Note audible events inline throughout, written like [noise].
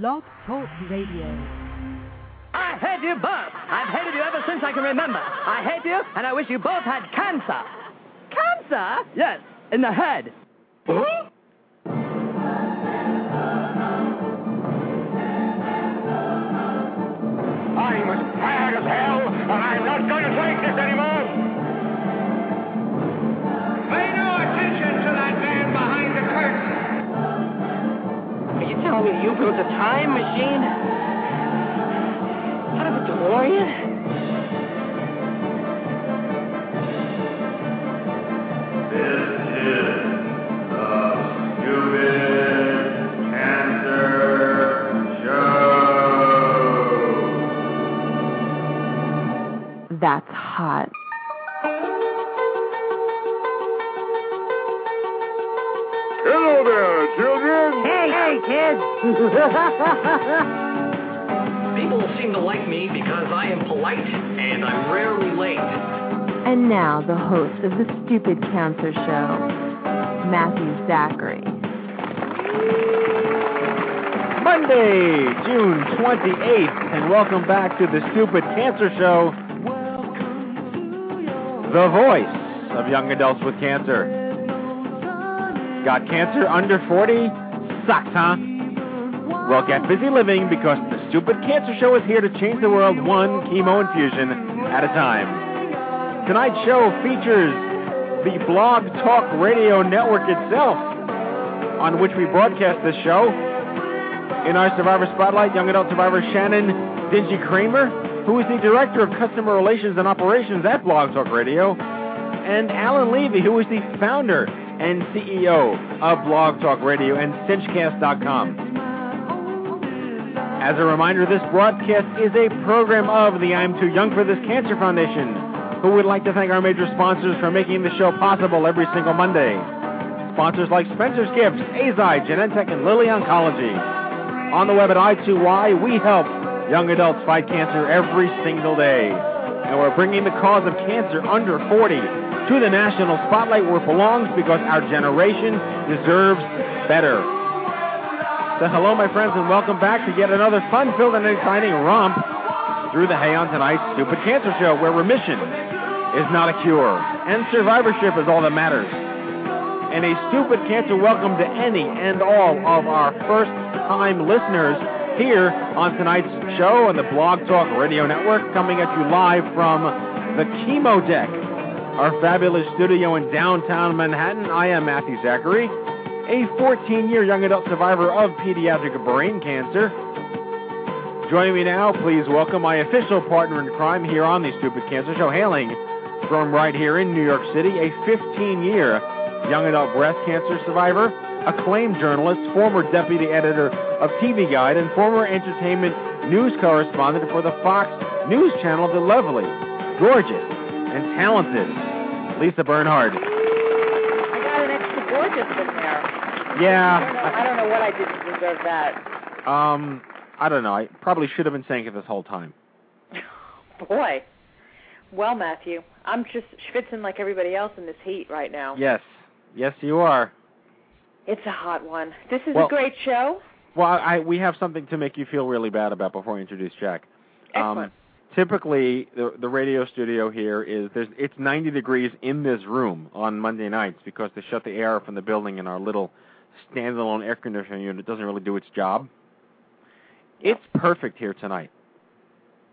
Blog Talk Radio. I hate you both. I've hated you ever since I can remember. I hate you, and I wish you both had cancer. Cancer? Yes, in the head. I'm as tired as hell, and I'm not going to take this anymore. You telling you built a time machine? Out of a DeLorean? That's hot. Hello there, children. Hey, hey, kids. [laughs] People seem to like me because I am polite and I'm rarely late. And now the host of the Stupid Cancer Show, Matthew Zachary. Monday, June 28th, and welcome back to the Stupid Cancer Show, the voice of young adults with cancer. Got cancer under 40? Sucks, huh? Well, get busy living because the Stupid Cancer Show is here to change the world one chemo infusion at a time. Tonight's show features the Blog Talk Radio Network itself, on which we broadcast this show. In our Survivor Spotlight, young adult survivor Shannon Dingee Kramer, who is the Director of Customer Relations and Operations at Blog Talk Radio, and Alan Levy, who is the founder and CEO of Blog Talk Radio and Cinchcast.com. As a reminder, this broadcast is a program of the I'm Too Young for This Cancer Foundation, who would like to thank our major sponsors for making the show possible every single Monday. Sponsors like Spencer's Gifts, Azi, Genentech, and Lilly Oncology. On the web at I2Y, we help young adults fight cancer every single day. And we're bringing the cause of cancer under 40 to the national spotlight where it belongs because our generation deserves better. So hello, my friends, and welcome back to yet another fun-filled and exciting romp through the hay on tonight's Stupid Cancer Show, where remission is not a cure, and survivorship is all that matters. And a stupid cancer welcome to any and all of our first-time listeners here on tonight's show on the Blog Talk Radio Network, coming at you live from the Chemo Deck, our fabulous studio in downtown Manhattan. I am Matthew Zachary, a 14-year young adult survivor of pediatric brain cancer. Joining me now, please welcome my official partner in crime here on the Stupid Cancer Show, hailing from right here in New York City, a 15-year young adult breast cancer survivor, acclaimed journalist, former deputy editor of TV Guide, and former entertainment news correspondent for the Fox News Channel, the lovely, gorgeous, and talented Lisa Bernhard. I got an extra gorgeous. Yeah, I don't know, I don't know what I did to deserve that. um, I don't know. I probably should have been saying it this whole time. [laughs] Boy. Well, Matthew, I'm just schwitzing like everybody else in this heat right now. Yes, yes, you are. It's a hot one. This is Well- a great show. Well, I, we have something to make you feel really bad about before we introduce Jack. Um, Excellent. typically, the the radio studio here is there's it's 90 degrees in this room on Monday nights because they shut the air from the building and our little standalone air conditioning unit doesn't really do its job. It's perfect here tonight.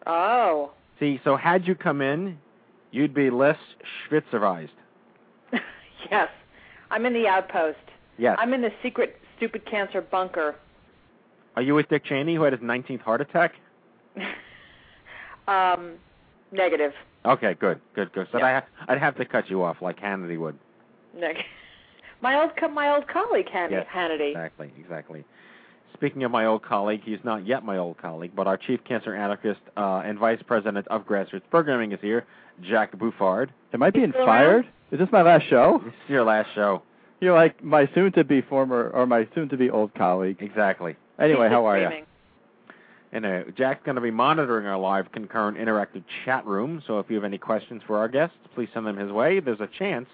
Oh. See, so had you come in, you'd be less schwitzerized. [laughs] yes. I'm in the outpost. Yes. I'm in the secret stupid cancer bunker. Are you with Dick Cheney who had his 19th heart attack? [laughs] um, negative. Okay, good, good, good. So Yeah. I, I'd have to cut you off like Hannity would. Neg- [laughs] my old co- my old colleague Han- Yes, Hannity. Exactly, exactly. Speaking of my old colleague, he's not yet my old colleague, but our chief cancer anarchist uh, and vice president of grassroots programming is here, Jack Buffard. Am I being still fired? Is this my last show? This is your last show. You're like my soon-to-be former or my soon-to-be old colleague. Exactly. Anyway, He's how are you? screaming. And uh, Jack's going to be monitoring our live concurrent interactive chat room. So if you have any questions for our guests, please send them his way. There's a chance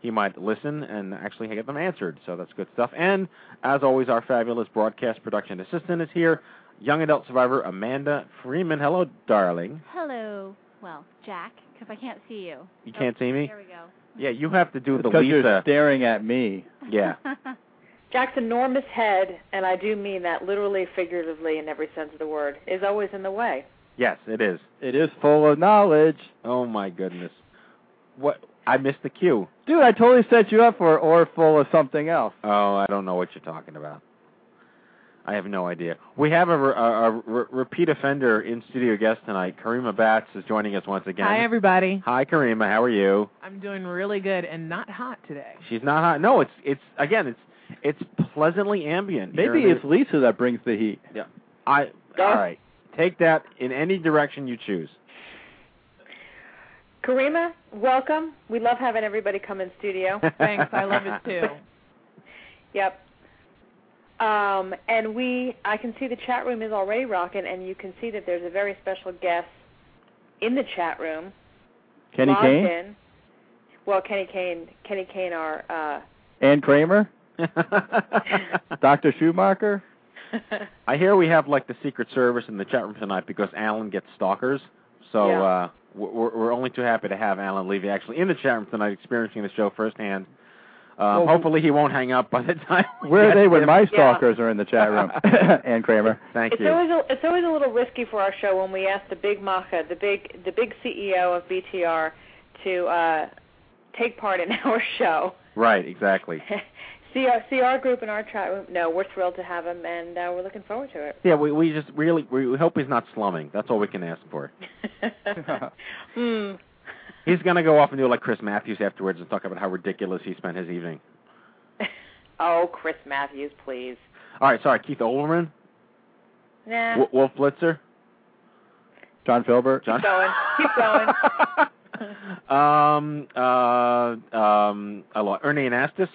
he might listen and actually get them answered. So that's good stuff. And as always, our fabulous broadcast production assistant is here, young adult survivor Amanda Freeman. Hello, darling. Hello. Well, Jack, because I can't see you. You can't see me? There we go. Yeah, you have to do It's the because you're staring at me. Yeah. [laughs] Jack's enormous head, and I do mean that literally, figuratively, in every sense of the word, is always in the way. Yes, it is. It is full of knowledge. Oh my goodness. What? I missed the cue. Dude, I totally set you up for an or full of something else. Oh, I don't know what you're talking about. I have no idea. We have a, a, a re- repeat offender in studio guest tonight. Karima Batts is joining us once again. Hi, everybody. Hi, Karima. How are you? I'm doing really good and not hot today. She's not hot. No, it's it's again, it's it's pleasantly ambient. Maybe in the- it's Lisa that brings the heat. Yeah. I all right. Take that in any direction you choose. Karima, welcome. We love having everybody come in studio. [laughs] Thanks, I love it too. [laughs] Yep. Um, and we, I can see the chat room is already rocking, and you can see that there's a very special guest in the chat room. Kenny Kane? In. Well, Kenny Kane, Kenny Kane, our uh, Ann Kramer? [laughs] Dr. Schumacher? I hear we have like the Secret Service in the chat room tonight because Alan gets stalkers. So Yeah. uh, we're, we're only too happy to have Alan Levy actually in the chat room tonight, experiencing the show firsthand. Um, Well, hopefully he won't hang up by the time. Where are they when him. my stalkers are in the chat room? [laughs] Ann Kramer. Thank it's you. always a, it's always a little risky for our show when we ask the big Macha, the big the big CEO of BTR, to uh, take part in [laughs] our show. Right, exactly. [laughs] see our see our group in our chat room. No, we're thrilled to have him, and uh, we're looking forward to it. Yeah, we we just really we hope he's not slumming. That's all we can ask for. [laughs] [laughs] hmm. He's gonna go off and do like Chris Matthews afterwards and talk about how ridiculous he spent his evening. [laughs] Oh, Chris Matthews, please. All right, sorry, Keith Olbermann, Nah. w- Wolf Blitzer, John Filbert. John. Keep going. Keep going. um, uh, um, I lo- Ernie Anastos.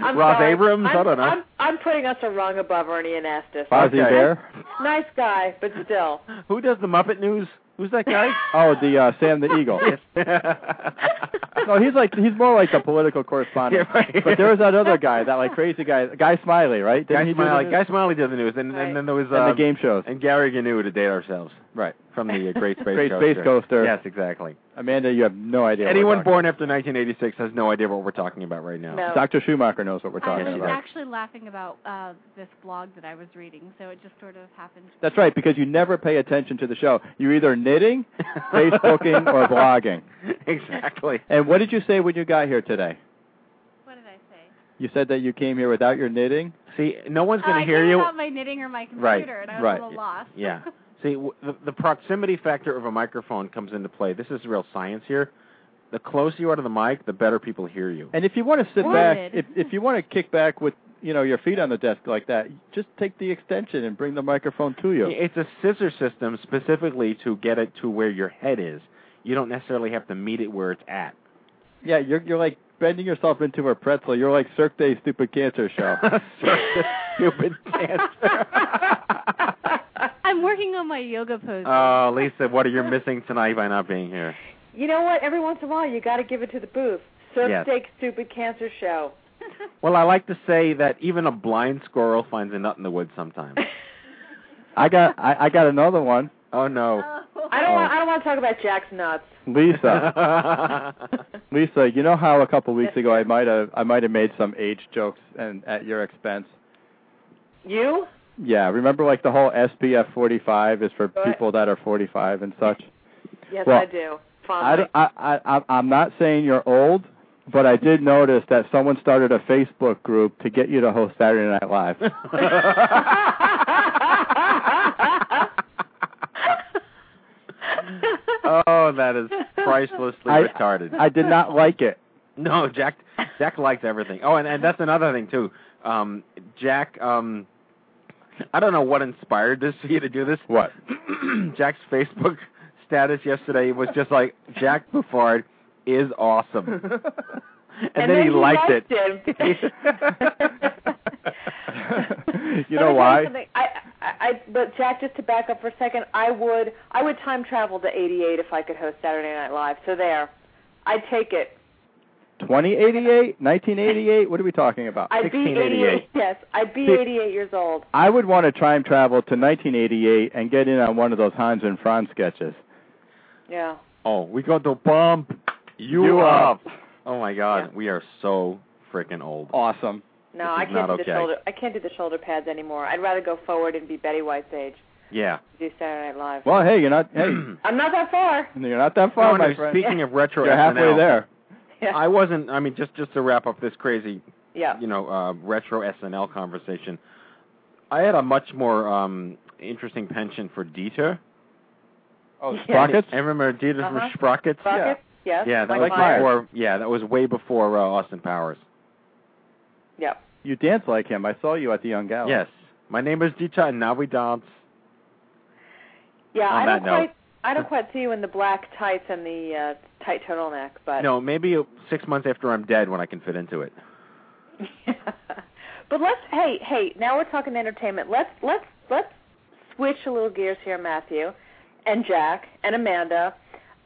I'm Ross sorry. Abrams? I'm, I don't know. I'm, I'm putting us a rung above Ernie Anastos. Fozzie Okay. Bear? Nice guy, but still. Who does the Muppet News? Who's that guy? [laughs] Oh, the uh, Sam the Eagle. [laughs] No, he's like he's more like the political correspondent. [laughs] Yeah, right. But there was that other guy, that like crazy guy, Guy Smiley, right? Didn't Guy he Smiley. Guy Smiley did the news, and, and then there was and uh, the game shows. and Gary Gnu to date ourselves Right. from the uh, [laughs] Great Space Great Coaster. Space Coaster. Yes, exactly. Amanda, you have no idea. what Anyone we're born after 1986 has no idea what we're talking about right now. No. Dr. Schumacher knows what we're talking about. I talking was about. actually laughing about uh, this blog that I was reading, so it just sort of happened. That's right, because you never pay attention to the show. You're either knitting, [laughs] Facebooking, or blogging. exactly. And what did you say when you got here today? What did I say? You said that you came here without your knitting. See, no one's Uh, going I to hear came you. without my knitting or my computer, Right, and I was right. a little lost. Yeah. [laughs] See, w- the, the proximity factor of a microphone comes into play. This is real science here. The closer you are to the mic, the better people hear you. And if you want to sit What? back, if if you want to kick back with you know your feet on the desk like that, just take the extension and bring the microphone to you. It's a scissor system specifically to get it to where your head is. You don't necessarily have to meet it where it's at. Yeah, you're you're like bending yourself into a pretzel. You're like Cirque du Stupid Cancer Show. [laughs] Stupid cancer. [laughs] I'm working on my yoga pose. Oh, Lisa, what are you missing tonight by not being here? You know what? Every once in a while, you got to give it to the booth. Surf Yes. Steak Stupid Cancer Show. [laughs] Well, I like to say that even a blind squirrel finds a nut in the woods sometimes. [laughs] I got I, I got another one. oh no. I don't Oh. want. I don't want to talk about Jack's nuts. Lisa, [laughs] Lisa, you know how a couple weeks ago I might have I might have made some age jokes and at your expense. You? Yeah, remember like the whole SPF 45 is for What? people that are 45 and such. Yes, Well, I do. I, Fondly. I, I, I'm- I'm not saying you're old, but I did notice that someone started a Facebook group to get you to host Saturday Night Live. [laughs] oh, that is pricelessly I- retarded. I did not like it. No, Jack. Jack likes everything. Oh, and, and that's another thing too. Um, Jack. Um, [laughs] I don't know what inspired this for you to do this. What? [clears throat] Jack's Facebook [laughs] status yesterday was just like Jack Buffard is awesome, [laughs] and, And then, he liked, liked it. you Let know me why? I, I I I but Jack, just to back up for a second, I would I would time travel to '88 if I could host Saturday Night Live. So there, I'd take it. 2088, 1988. What are we talking about? I'd be 88. Yes, I'd be See- 88 years old. I would want to time travel to 1988 and get in on one of those Hans and Franz sketches. Yeah. Oh, we got to bump you, You up. up. Oh my God, we are so freaking old. Awesome. No, I can't not do the shoulder. I can't do the shoulder pads anymore. I'd rather go forward and be Betty White's age. Yeah. Do Saturday Night Live. Well, hey, you're not. Hey, [clears throat] I'm not that far. you're not that far, Oh, my friend. speaking of [laughs] retro you're halfway SNL, there. Yeah. [laughs] I wasn't. I mean, just just to wrap up this crazy, Yeah. you know, uh, retro SNL conversation. I had a much more um interesting penchant for Dieter. Oh, Yeah. sprockets. I remember Dieter Uh-huh. Sprockets. Sprockets? Yes. Yeah, that Mike was Myers. before. Yeah, that was way before uh, Austin Powers. Yep. You dance like him. I saw you at the Young Gallows. Yes. My name is Dieter, and now we dance. Yeah, On I that don't note. I don't quite see you in the black tights and the uh, tight turtleneck, but No, maybe six months after I'm dead when I can fit into it. [laughs] but let's hey hey now we're talking entertainment. Let's let's let's switch a little gears here, Matthew, and Jack and Amanda,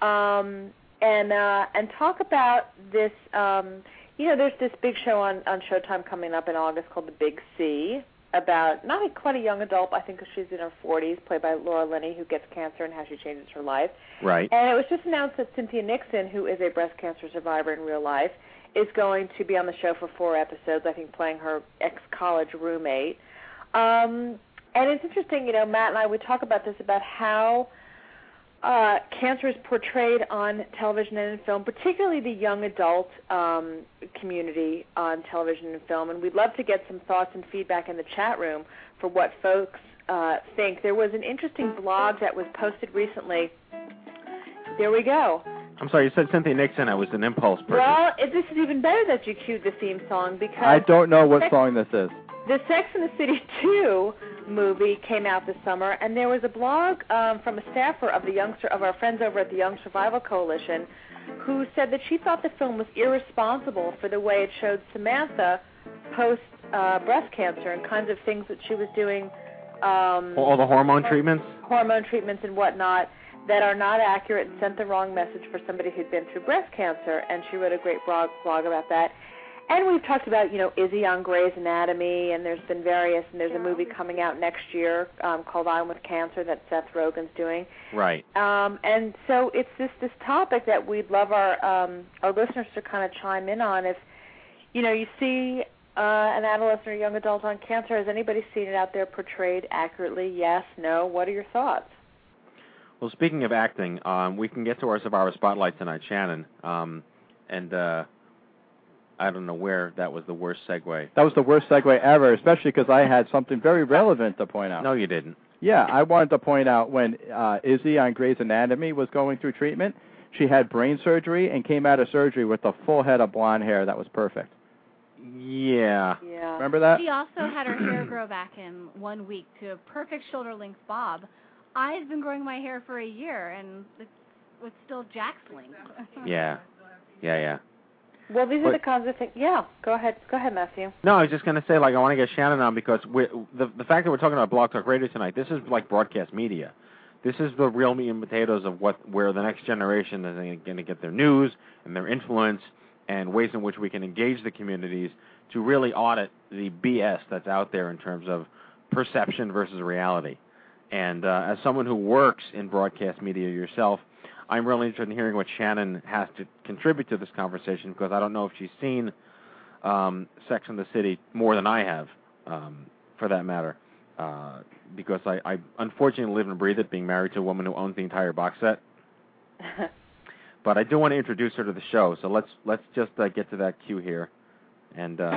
um, and uh, and talk about this. Um, you know, there's this big show on on Showtime coming up in August called The Big C about not a, quite a young adult. I think she's in her 40s, played by Laura Linney, who gets cancer and how she changes her life. Right. And it was just announced that Cynthia Nixon, who is a breast cancer survivor in real life, is going to be on the show for four episodes, I think playing her ex college roommate. Um, and it's interesting, you know, Matt and I would talk about this about how uh, cancer is portrayed on television and in film, particularly the young adult um, community on television and film. And we'd love to get some thoughts and feedback in the chat room for what folks uh, think. There was an interesting blog that was posted recently. There we go. I'm sorry, you said Cynthia Nixon. I was an impulse person. Well, it, this is even better that you cued the theme song because I don't know what song this is. the Sex and the City 2 movie came out this summer, and there was a blog um, from a staffer of the young of our friends over at the Young Survival Coalition, who said that she thought the film was irresponsible for the way it showed Samantha post uh, breast cancer and kinds of things that she was doing, um, All the hormone treatments. hormone treatments and whatnot that are not accurate and sent the wrong message for somebody who'd been through breast cancer. And she wrote a great blog blog about that. And we've talked about, you know, Izzy on Grey's Anatomy, and there's been various, and there's a movie coming out next year um, called I'm with Cancer that Seth Rogen's doing. Right. Um, and so it's this this topic that we'd love our um, our listeners to kind of chime in on. If you know, you see uh, an adolescent or young adult on cancer, has anybody seen it out there portrayed accurately? Yes, no. What are your thoughts? Well, speaking of acting, um, we can get to our Survivor Spotlight tonight, Shannon. Um, and uh, I don't know where that was the worst segue. That was the worst segue ever, especially because I had something very relevant to point out. No, you didn't. Yeah, I wanted to point out when uh, Izzy on Grey's Anatomy was going through treatment, she had brain surgery and came out of surgery with a full head of blonde hair that was perfect. Yeah. Yeah. Remember that? She also had her hair grow back in one week to a perfect shoulder length bob. I've been growing my hair for a year, and it's, it's still Jack's length. Yeah. Yeah, yeah. Well, these are the kinds of things. Yeah, go ahead. Go ahead, Matthew. No, I was just going to say, like, I want to get Shannon on because we the the fact that we're talking about Blog Talk Radio tonight, this is like broadcast media. This is the real meat and potatoes of what where the next generation is going to get their news and their influence and ways in which we can engage the communities to really audit the BS that's out there in terms of perception versus reality. And uh, as someone who works in broadcast media yourself, I'm really interested in hearing what Shannon has to contribute to this conversation because I don't know if she's seen um, Sex and the City more than I have, um, for that matter. Uh, because I, I unfortunately live and breathe it, being married to a woman who owns the entire box set. [laughs] But I do want to introduce her to the show, so let's let's just uh, get to that cue here. And uh, all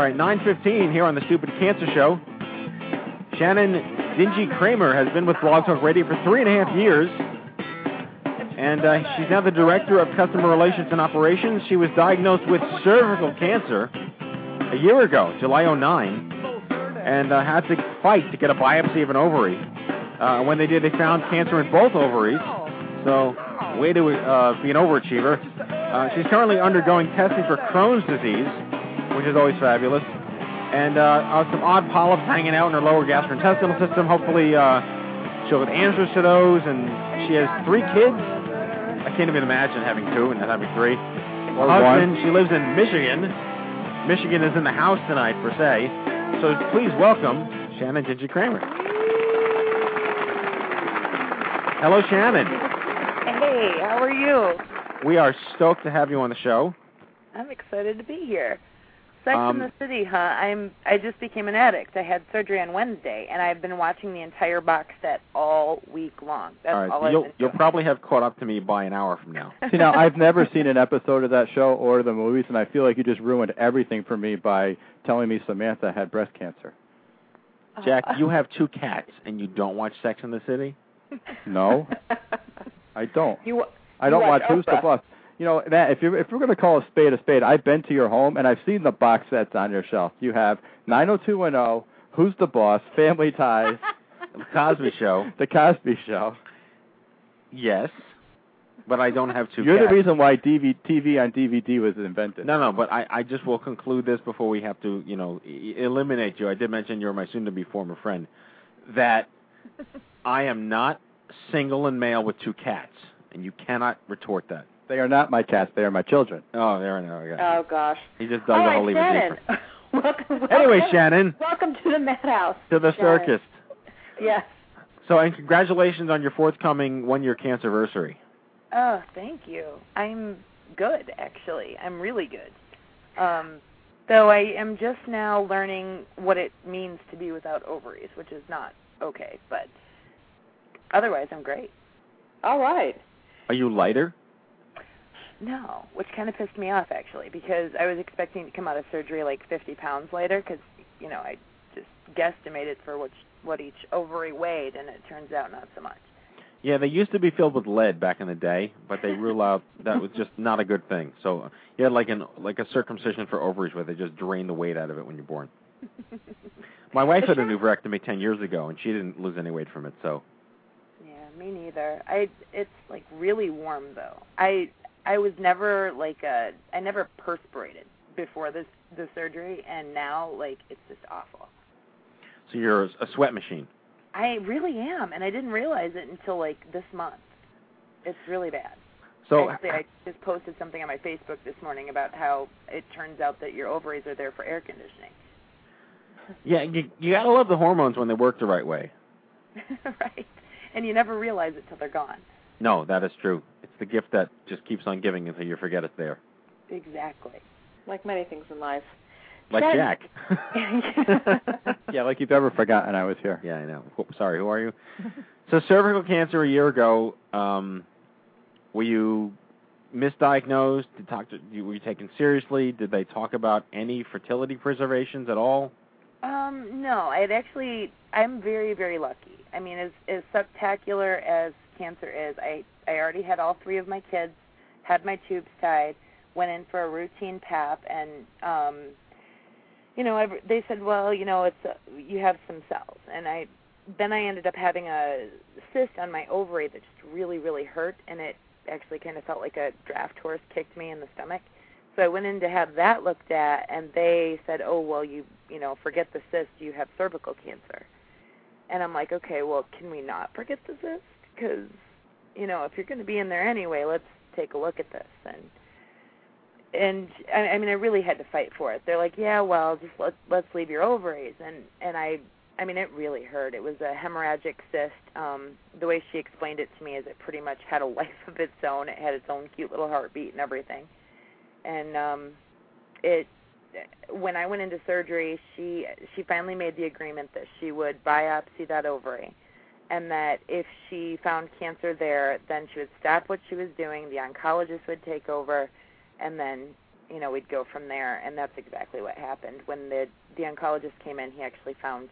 right, 9:15 here on the Stupid Cancer Show. Shannon Dingee Kramer has been with Blog Talk Radio for three and a half years, and uh, she's now the director of customer relations and operations. She was diagnosed with cervical cancer a year ago, July 09, and uh, had to fight to get a biopsy of an ovary. Uh, when they did, they found cancer in both ovaries. So, way to uh, be an overachiever. Uh, she's currently undergoing testing for Crohn's disease, which is always fabulous. And uh, uh, some odd polyps hanging out in her lower gastrointestinal system. Hopefully, uh, she'll get answers to those. And she has three kids. I can't even imagine having two and not having three. Or Husband, one. she lives in Michigan. Michigan is in the house tonight, per se. So please welcome Shannon Dingee Kramer. Hello, Shannon. Hey, how are you? We are stoked to have you on the show. I'm excited to be here. Sex Um, in the City, huh? I'm I just became an addict. I had surgery on Wednesday and I've been watching the entire box set all week long. That's all right, all I've you'll been you'll probably have caught up to me by an hour from now. [laughs] See, now I've never seen an episode of that show or the movies, and I feel like you just ruined everything for me by telling me Samantha had breast cancer. Jack, you have two cats and you don't watch Sex in the City? No, [laughs] I don't. You I don't you watch watch Who's the Oprah. Boss. You know, Matt, if you're if we're going to call a spade a spade, I've been to your home and I've seen the box sets on your shelf. You have 90210, Who's the Boss, Family Ties, The [laughs] Cosby Show. The Cosby Show. Yes, but I don't have 2 You're cats. the reason why DV, TV on DVD was invented. No, no, but I, I just will conclude this before we have to, you know, e- eliminate you. I did mention you're my soon-to-be former friend. That [laughs] I am not single and male with two cats, and you cannot retort that. They are not my cats. They are my children. Oh, there I know. Okay. Oh gosh. he just All dug a right, hole even Shannon. [laughs] welcome, welcome. Anyway, Shannon, Welcome to the madhouse. to the Shannon. circus. Yes. So, and congratulations on your forthcoming one-year cancerversary. Oh, thank you. I'm good actually. I'm really good. Um though I am just now learning what it means to be without ovaries, which is not okay, but otherwise I'm great. All right. Are you lighter? No, which kind of pissed me off actually because I was expecting to come out of surgery like 50 pounds lighter because you know I just guesstimated for which what each ovary weighed and it turns out not so much. Yeah, they used to be filled with lead back in the day, but they [laughs] rule out that was just not a good thing. So you had like an like a circumcision for ovaries where they just drain the weight out of it when you're born. [laughs] My wife had a oophorectomy ten years ago, and she didn't lose any weight from it. So Yeah, me neither. I it's like really warm though. I I was never like a I never perspirated before this the surgery and now like it's just awful. so you're a sweat machine. I really am and I didn't realize it until like this month. It's really bad. So Actually, I just posted something on my Facebook this morning about how it turns out that your ovaries are there for air conditioning. yeah, you you gotta love the hormones when they work the right way. [laughs] right. And you never realize it till they're gone. No, that is true. It's the gift that just keeps on giving until you forget it's there. Exactly. Like many things in life. Like Jen- Jack. [laughs] Yeah, like you've ever forgotten I was here. Yeah, I know. Wh- Sorry, who are you? so cervical cancer a year ago. Um, were you misdiagnosed? Did doctor you, were you taken seriously? Did they talk about any fertility preservations at all? Um, no, I'd actually I'm very, very lucky. I mean as as spectacular as cancer is, I I already had all three of my kids, had my tubes tied, went in for a routine pap and um you know, ev they said, well, you know, it's uh, you have some cells and I then I ended up having a cyst on my ovary that just really really hurt and it actually kind of felt like a draft horse kicked me in the stomach. So I went in to have that looked at, and they said, "Oh, well, you you know, forget the cyst. You have cervical cancer." And I'm like, "Okay, well, can we not forget the cyst? Because you know, if you're going to be in there anyway, let's take a look at this." And and I, I mean, I really had to fight for it. They're like, "Yeah, well, just let let's leave your ovaries." And and I I mean, it really hurt. It was a hemorrhagic cyst. Um, the way she explained it to me is it pretty much had a [laughs] life of its own. It had its own cute little heartbeat and everything. And um, it when I went into surgery, she she finally made the agreement that she would biopsy that ovary, and that if she found cancer there, then she would stop what she was doing. The oncologist would take over, and then you know we'd go from there. And that's exactly what happened. When the the oncologist came in, he actually found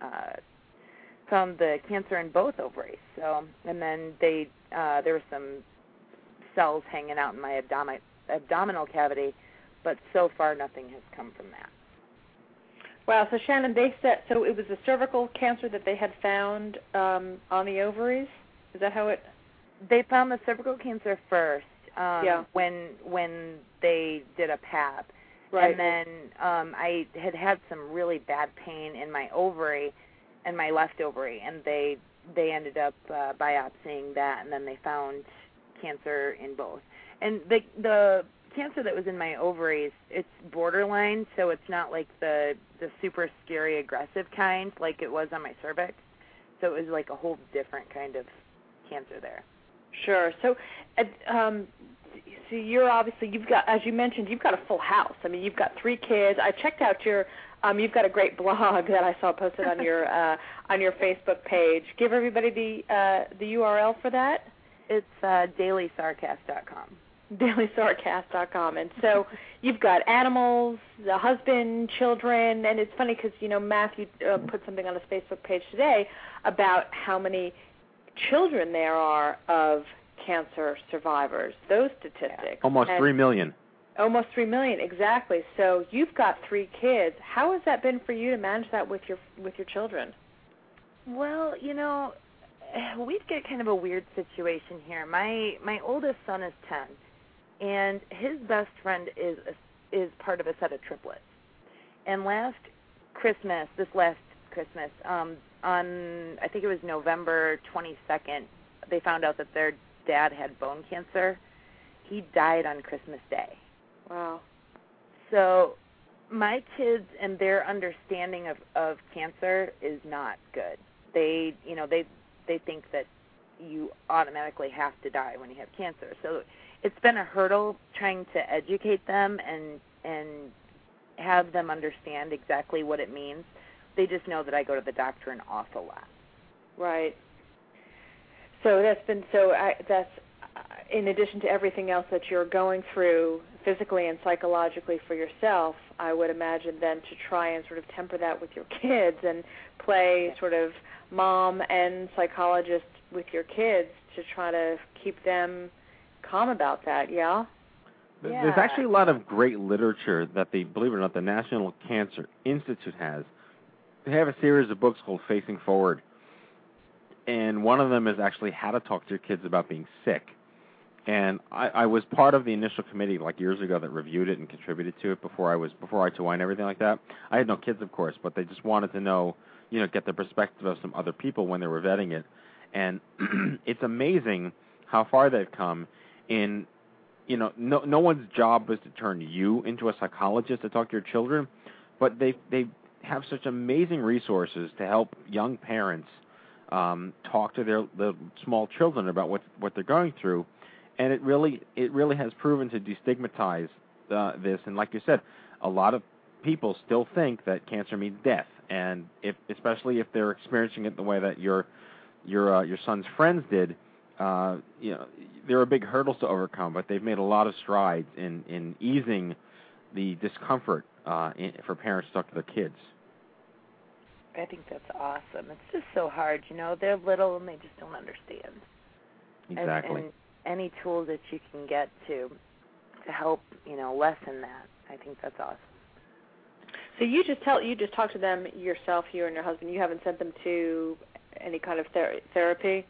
uh, found the cancer in both ovaries. So, and then they uh, there were some cells hanging out in my abdomen abdominal cavity, but so far nothing has come from that. Wow. So Shannon, they said so it was a cervical cancer that they had found um, on the ovaries. Is that how it? They found the cervical cancer first um, Yeah. when when they did a PAP, Right. And then um I had had some really bad pain in my ovary and my left ovary and they they ended up uh, biopsying that and then they found cancer in both. And the the cancer that was in my ovaries, it's borderline, so it's not like the the super scary aggressive kind like it was on my cervix. So it was like a whole different kind of cancer there. Sure. So, um, so you're obviously you've got, as you mentioned, you've got a full house. I mean, you've got three kids. I checked out your, um, you've got a great blog that I saw posted on your [laughs] uh, on your Facebook page. Give everybody the uh, the URL for that. It's uh, dailysarcast.com. dailysarcast.com. And so you've got animals, the husband, children, and it's funny because you know Matthew uh, put something on his Facebook page today about how many children there are of cancer survivors. Those statistics. Almost And- three million. Almost three million, exactly. So you've got three kids. How has that been for you to manage that with your with your children? Well, you know, [sighs] we've got kind of a weird situation here. My my oldest son is 10 and his best friend is a, is part of a set of triplets. And last Christmas, this last Christmas, um on I think it was November 22nd, they found out that their dad had bone cancer. He died on Christmas Day. Wow. So my kids and their understanding of of cancer is not good. They, you know, they they think that you automatically have to die when you have cancer. So it's been a hurdle trying to educate them and and have them understand exactly what it means. They just know that I go to the doctor an awful lot. Right. So that's been so. I, that's uh, in addition to everything else that you're going through physically and psychologically for yourself. I would imagine then to try and sort of temper that with your kids and play sort of mom and psychologist with your kids to try to keep them calm about that. Yeah. Yeah. There's actually a lot of great literature that the, believe it or not, the National Cancer Institute has. They have a series of books called Facing Forward, and one of them is actually how to talk to your kids about being sick. And I, I was part of the initial committee like years ago that reviewed it and contributed to it before I was before I to and everything like that. I had no kids, of course, but they just wanted to know, you know, get the perspective of some other people when they were vetting it. And [clears throat] it's amazing how far they've come in you know, no no one's job is to turn you into a psychologist to talk to your children, but they they have such amazing resources to help young parents um, talk to their the small children about what what they're going through, and it really it really has proven to destigmatize uh, this. And like you said, a lot of people still think that cancer means death, and if especially if they're experiencing it the way that your your uh, your son's friends did, uh, you know, there are big hurdles to overcome, but they've made a lot of strides in in easing the discomfort uh, in, for parents to talk to their kids. I think that's awesome. It's just so hard, you know. They're little and they just don't understand. Exactly. And, any tools that you can get to to help, you know, lessen that. I think that's awesome. So you just tell you just talk to them yourself, you and your husband. You haven't sent them to any kind of ther- therapy.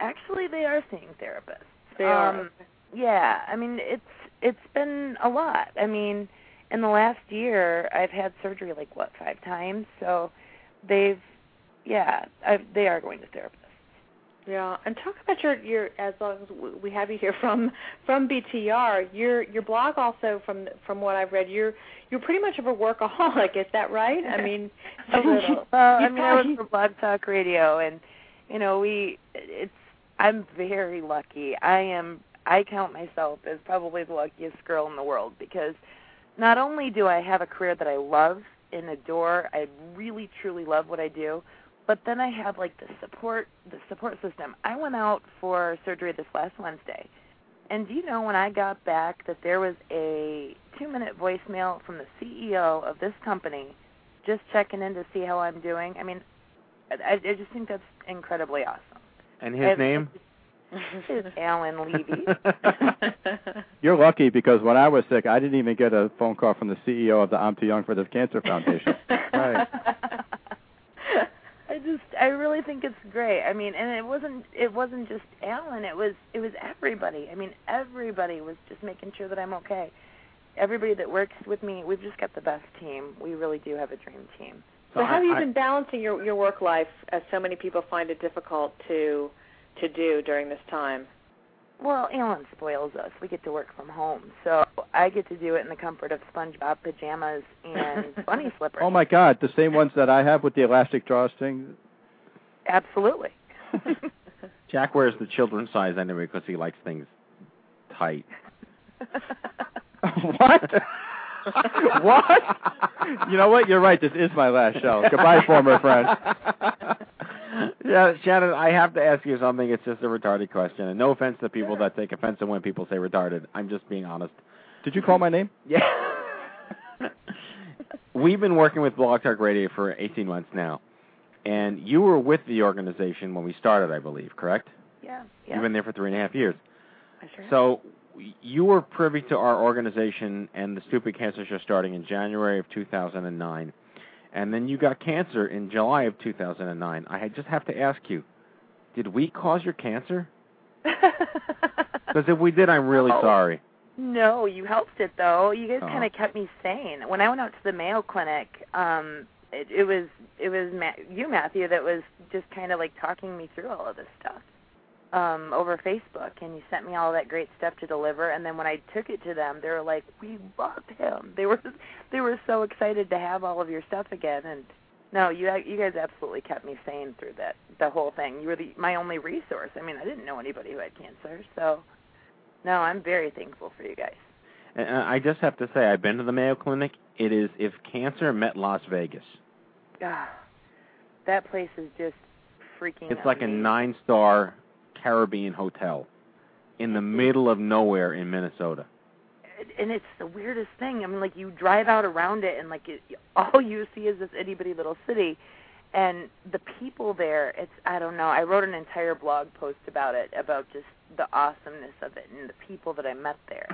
Actually, they are seeing therapists. They are. Um, yeah, I mean it's it's been a lot. I mean, in the last year, I've had surgery like what five times. So they've, yeah, I've, they are going to therapists. Yeah, and talk about your your as long as we have you here [laughs] from from BTR. Your your blog also from from what I've read, you're you're pretty much of a workaholic. Is that right? I mean, [laughs] a little. Well, I mean, I work for Blog Talk Radio, and you know, we it's. I'm very lucky. I am. I count myself as probably the luckiest girl in the world because not only do I have a career that I love and adore, I really truly love what I do, but then I have like the support, the support system. I went out for surgery this last Wednesday, and do you know when I got back that there was a two-minute voicemail from the CEO of this company just checking in to see how I'm doing. I mean, I, I just think that's incredibly awesome. And his And- name? [laughs] Is Alan Levy. [laughs] You're lucky because when I was sick, I didn't even get a phone call from the CEO of the I'm Too Young for This Cancer Foundation. [laughs] right. I just I really think it's great. I mean, and it wasn't it wasn't just Alan, it was it was everybody. I mean, everybody was just making sure that I'm okay. everybody that works with me, we've just got the best team. We really do have a dream team. So, how I- have you I- been balancing your your work life, as so many people find it difficult to to do during this time? Well, Alan spoils us. We get to work from home, so I get to do it in the comfort of SpongeBob pajamas and [laughs] bunny slippers. Oh my God, the same ones that I have with the elastic drawstring. Absolutely. [laughs] Jack wears the children's size anyway because he likes things tight. [laughs] what? [laughs] what? You know what? You're right. This is my last show. Goodbye, former friend. [laughs] Yeah, Shannon, I have to ask you something. It's just a retarded question, and no offense to people that take offense when people say retarded. I'm just being honest. Did you call my name? Yeah. We've been working with Blog Talk Radio for 18 months now, and you were with the organization when we started, I believe, correct? Yeah. Yeah. You've been there for three and a half years. I sure have. So you were privy to our organization and the Stupid Cancer Show starting in January of 2009, and then you got cancer in July of 2009. I just have to ask you, did we cause your cancer? [laughs] Because if we did, I'm really Oh. sorry. No, you helped it though. You guys Oh. kind of kept me sane. When I went out to the Mayo Clinic, um, it, it was it was Ma- you, Matthew, that was just kind of like talking me through all of this stuff um, over Facebook, and you sent me all that great stuff to deliver. And then when I took it to them, they were like, "We love him." They were [laughs] they were so excited to have all of your stuff again. And no, you you guys absolutely kept me sane through that the whole thing. You were the, my only resource. I mean, I didn't know anybody who had cancer, so no, I'm very thankful for you guys. And uh, I just have to say, I've been to the Mayo Clinic. It is if cancer met Las Vegas. Ah, that place is just freaking. It's like a nine-star Caribbean hotel in the middle of nowhere in Minnesota. and it's the weirdest thing. I mean, like you drive out around it, and like it, all you see is this itty bitty little city, and the people there. It's I don't know. I wrote an entire blog post about it, about just the awesomeness of it and the people that I met there.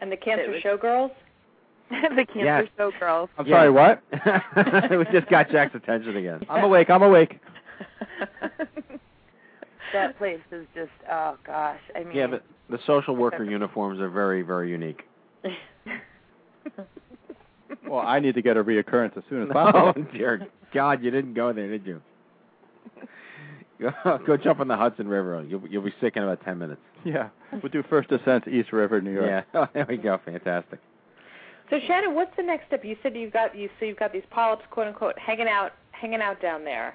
And the cancer It was- showgirls. [laughs] the cancer Yes. show girls. I'm Yeah. sorry, what? [laughs] we just got Jack's attention again. I'm awake. I'm awake. [laughs] that place is just oh gosh. I mean, Yeah, but the social worker uniforms are very, very unique. [laughs] Well, I need to get a reoccurrence as soon as [laughs] Oh possible. [laughs] dear God, you didn't go there, did you? Go, go jump in the Hudson River. You'll you'll be sick in about ten minutes. Yeah, we'll do first descent East River, New York. Yeah. Oh, there we go. Fantastic. So Shannon, what's the next step? You said you've got you so you've got these polyps, quote unquote, hanging out hanging out down there.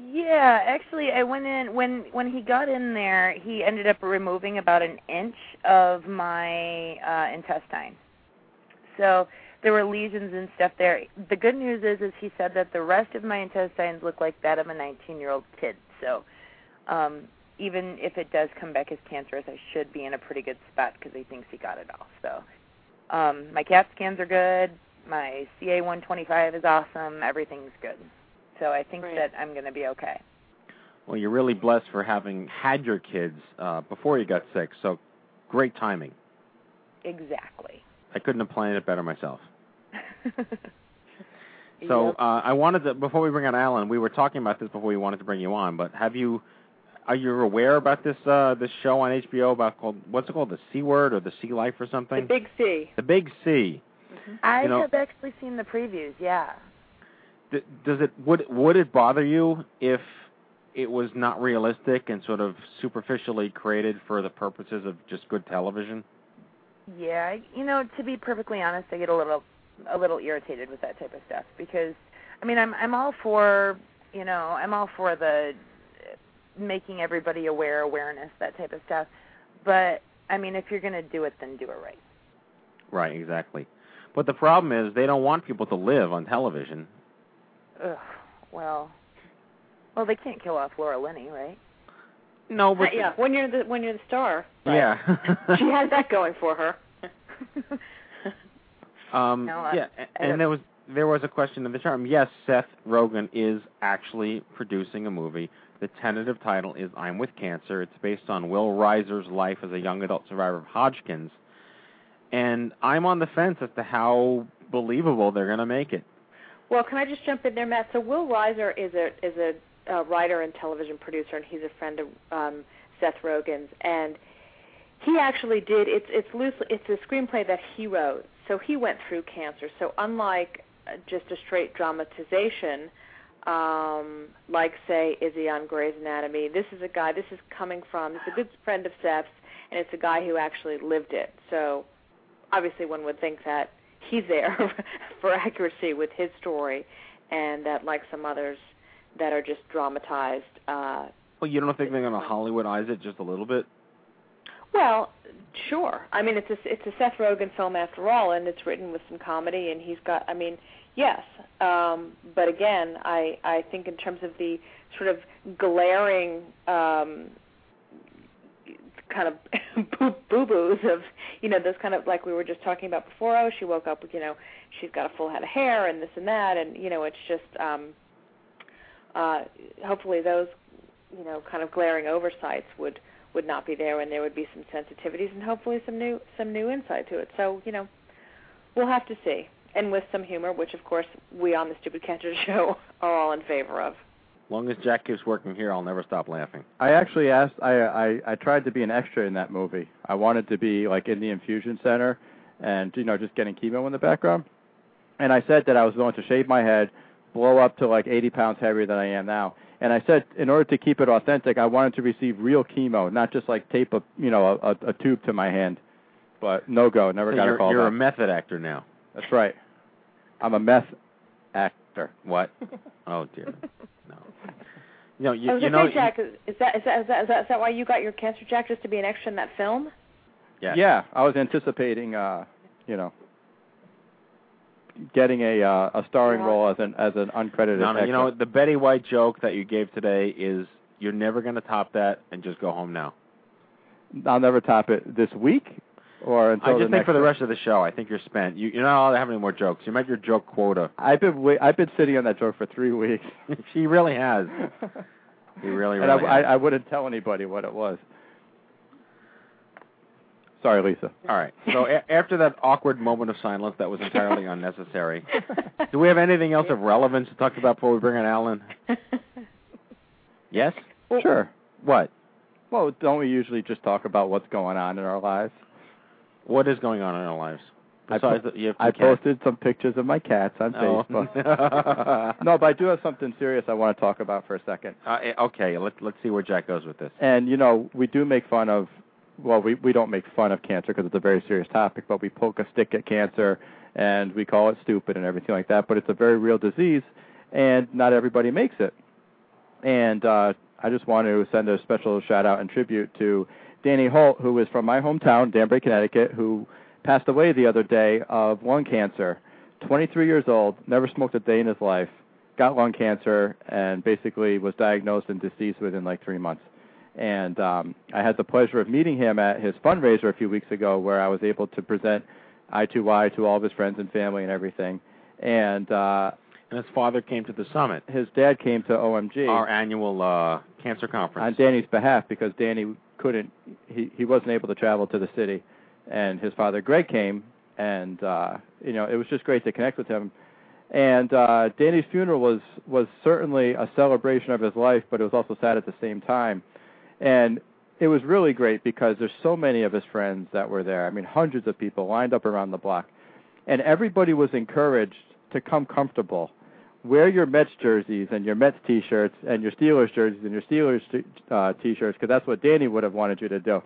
Yeah, actually, I went in when when he got in there. He ended up removing about an inch of my uh, intestine. So there were lesions and stuff there. The good news is, is he said that the rest of my intestines look like that of a 19-year-old kid. So um, even if it does come back as cancerous, I should be in a pretty good spot because he thinks he got it all. So um, my CAT scans are good. My CA125 is awesome. Everything's good. So I think Great. that I'm going to be okay. Well, you're really blessed for having had your kids uh, before you got sick. So great timing. Exactly. I couldn't have planned it better myself. [laughs] So uh, I wanted to before we bring on Alan, we were talking about this before we wanted to bring you on. But have you are you aware about this uh, this show on HBO about called what's it called the C Word or the Sea Life or something? The big C. The Big C. I You know- have actually seen the previews. Yeah. Does it would would it bother you if it was not realistic and sort of superficially created for the purposes of just good television? Yeah, you know, to be perfectly honest, I get a little a little irritated with that type of stuff because I mean, I'm I'm all for, you know, I'm all for the uh, making everybody aware, awareness, that type of stuff. But I mean, if you're going to do it, then do it right. Right, exactly. But the problem is they don't want people to live on television. Ugh. Well, well, they can't kill off Laura Linney, right? No, but Uh, yeah, when you're the when you're the star, yeah. [laughs] she has that going for her. [laughs] Um, No, I- yeah, a- I and there was there was a question in the term. Yes, Seth Rogen is actually producing a movie. The tentative title is "I'm with Cancer." It's based on Will Reiser's life as a young adult survivor of Hodgkin's, and I'm on the fence as to how believable they're going to make it. Well, can I just jump in there, Matt? So Will Reiser is a is a uh, writer and television producer, and he's a friend of um, Seth Rogen's, and he actually did. It's it's loosely it's a screenplay that he wrote. So he went through cancer. So unlike uh, just a straight dramatization, um, like say Izzy on Grey's Anatomy, this is a guy. This is coming from. He's a good friend of Seth's, and it's a guy who actually lived it. So obviously, one would think that he's there [laughs] for accuracy with his story, and that like some others that are just dramatized. Uh, Well, you don't think they're going to Hollywoodize it just a little bit? Well, sure. I mean, it's a it's a Seth Rogen film after all, and it's written with some comedy, and he's got. I mean, yes. Um, but again, I I think in terms of the sort of glaring um, kind of [laughs] boo boos of you know those kind of like we were just talking about before. Oh, she woke up with you know she's got a full head of hair and this and that, and you know it's just um, uh, hopefully those you know kind of glaring oversights would would not be there, and there would be some sensitivities and hopefully some new some new insight to it. So you know, we'll have to see, and with some humor, which of course we on the Stupid Cancer [laughs] Show are all in favor of. As long as Jack keeps working here, I'll never stop laughing. I actually asked. I, I I tried to be an extra in that movie. I wanted to be like in the infusion center, and you know just getting chemo in the background. And I said that I was going to shave my head, blow up to like 80 pounds heavier than I am now. And I said, in order to keep it authentic, I wanted to receive real chemo, not just like tape a you know a, a, a tube to my hand. But no go, never So got a call You're a method actor now. That's right. I'm a meth actor. What? [laughs] oh dear. No. [laughs] You you, I was you gonna know. say, Jack, is is that, is, that, is, that, is that is that why you got your cancer, Jack, just to be an extra in that film? yeah. Yeah, I was anticipating, uh, you know, getting a uh, a starring Yeah. role as an as an uncredited. No, no, extra. you know the Betty White joke that you gave today is you're never going to top that, and just go home now. I'll never top it this week or until I the just think next for the rest of the show, I think you're spent. You, you're not allowed to have any more jokes. You met your joke quota. I've been wait, I've been sitting on that joke for three weeks. [laughs] she really has. [laughs] He really, and I, really. I. I wouldn't tell anybody what it was. Sorry, Lisa. All right. So a- after that awkward moment of silence that was entirely [laughs] unnecessary, do we have anything else of relevance to talk about before we bring in Alan? Yes. Sure. What? Well, don't we usually just talk about what's going on in our lives? What is going on in our lives? I po- Besides, you I posted some pictures of my cats on Oh. Facebook. [laughs] no, but I do have something serious I want to talk about for a second. Uh, eh, okay, let's let's see where Jack goes with this. And you know, we do make fun of. Well, we we don't make fun of cancer because it's a very serious topic, but we poke a stick at cancer and we call it stupid and everything like that. But it's a very real disease, and not everybody makes it. And uh, I just want to send a special shout out and tribute to Danny Holt, who is from my hometown, Danbury, Connecticut, who passed away the other day of lung cancer. 23 years old, never smoked a day in his life, got lung cancer, and basically was diagnosed and deceased within like three months. And um, I had the pleasure of meeting him at his fundraiser a few weeks ago, where I was able to present I2Y to all of his friends and family and everything. And uh, And his father came to the summit, his dad came to OMG our annual uh, cancer conference, on. Danny's behalf because Danny couldn't he he wasn't able to travel to the city. And his father Greg came and uh you know it was just great to connect with him. And uh Danny's funeral was was certainly a celebration of his life but it was also sad at the same time. And it was really great because there's so many of his friends that were there. I mean hundreds of people lined up around the block. And everybody was encouraged to come comfortable wear your Mets jerseys and your Mets T-shirts and your Steelers jerseys and your Steelers t- uh, T-shirts because that's what Danny would have wanted you to do.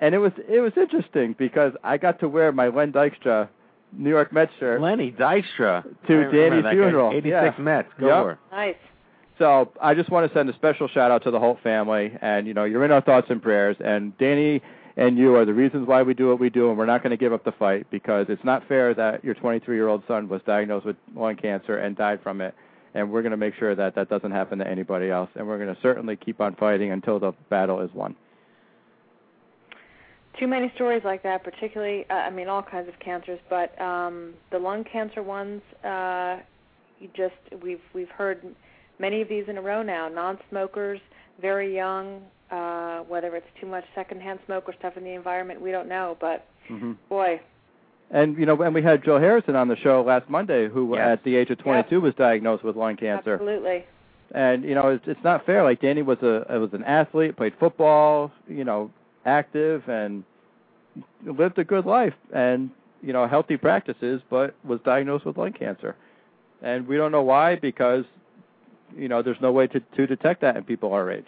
And it was it was interesting because I got to wear my Len Dykstra New York Mets shirt Lenny Dykstra to Danny's funeral. 86 yeah. Mets. Go Yep. for. Nice. So I just want to send a special shout out to the Holt family, and you know you're in our thoughts and prayers. And Danny and you are the reasons why we do what we do, and we're not going to give up the fight because it's not fair that your 23 year old son was diagnosed with lung cancer and died from it. And we're going to make sure that that doesn't happen to anybody else, and we're going to certainly keep on fighting until the battle is won. Too many stories like that, particularly uh, I mean all kinds of cancers, but um the lung cancer ones uh you just we've we've heard many of these in a row now. Non-smokers, very young, uh whether it's too much secondhand smoke or stuff in the environment, we don't know, but Mm-hmm. boy, And you know, and we had Joe Harrison on the show last Monday, who Yes. at the age of 22 was diagnosed with lung cancer. absolutely. and you know it's it's not fair like danny was a was an athlete played football you know active and lived a good life and you know healthy practices, but was diagnosed with lung cancer, and we don't know why because you know there's no way to to detect that in people our age.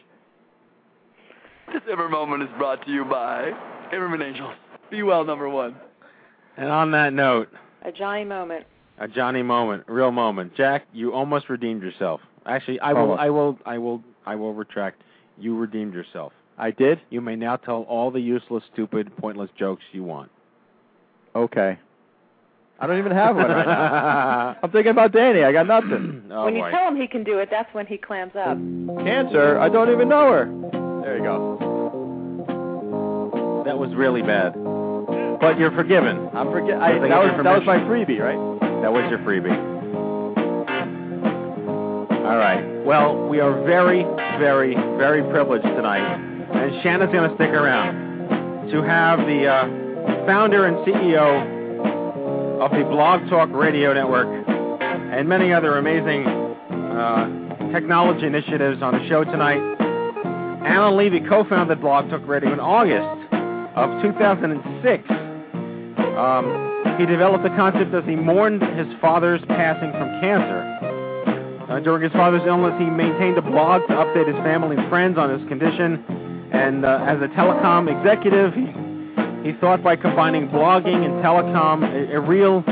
This Ever Moment is brought to you by Imerman Angels. Be well, number one. And on that note, A Johnny moment. a Johnny moment, a real moment. Jack, you almost redeemed yourself. Actually, I will, I will, I will, I will retract. You redeemed yourself. I did. You may now tell all the useless, stupid, pointless jokes you want. Okay. I don't even have one right now. [laughs] I'm thinking about Danny. I got nothing. [clears throat] Oh, when you tell him he can do it, that's when he clams up. Cancer. I don't even know her. There you go. That was really bad. But you're forgiven. I'm forget. I that was that was my freebie, right? That was your freebie. All right. Well, we are very, very, very privileged tonight, and Shannon's going to stick around to have the uh, founder and CEO of the Blog Talk Radio Network and many other amazing uh, technology initiatives on the show tonight. Alan Levy co-founded Blog Talk Radio in August of 2006. Um, he developed the concept as he mourned his father's passing from cancer. Uh, during his father's illness, he maintained a blog to update his family and friends on his condition. And uh, as a telecom executive, he, he thought by combining blogging and telecom, a, a real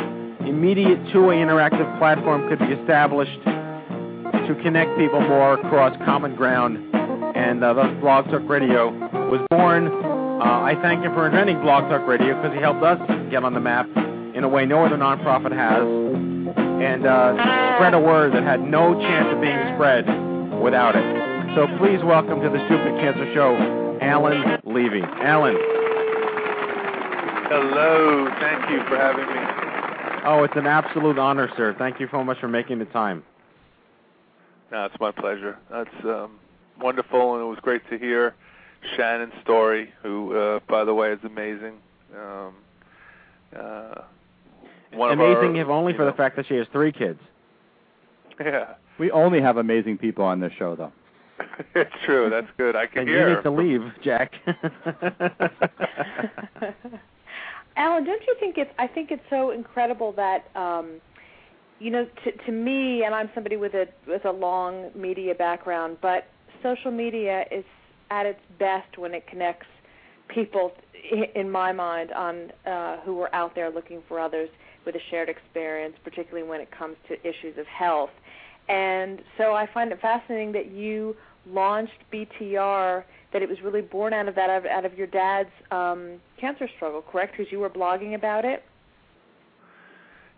immediate two-way interactive platform could be established to connect people more across common ground. And uh, thus Blog Talk Radio was born. Uh, I thank him for inventing Blog Talk Radio because he helped us get on the map in a way no other nonprofit has, and uh, spread a word that had no chance of being spread without it. So please welcome to the Stupid Cancer Show, Alan Levy. Alan. Hello. Thank you for having me. Oh, it's an absolute honor, sir. Thank you so much for making the time. No, it's my pleasure. That's um, wonderful, and it was great to hear Shannon's story, who, uh, by the way, is amazing. Um, uh, one of Amazing, our, if only you for the fact that she has three kids. [laughs] Yeah, We only have amazing people on this show, though. it's [laughs] true. That's good. I can hear. And you need to leave, Jack. [laughs] Alan, don't you think it's? I think it's so incredible that, um, you know, to to me, and I'm somebody with a with a long media background, but social media is at its best when it connects people, in my mind, on uh, who are out there looking for others with a shared experience, particularly when it comes to issues of health. And so I find it fascinating that you launched BTR, that it was really born out of that, out of, your dad's um, cancer struggle, correct? Because you were blogging about it.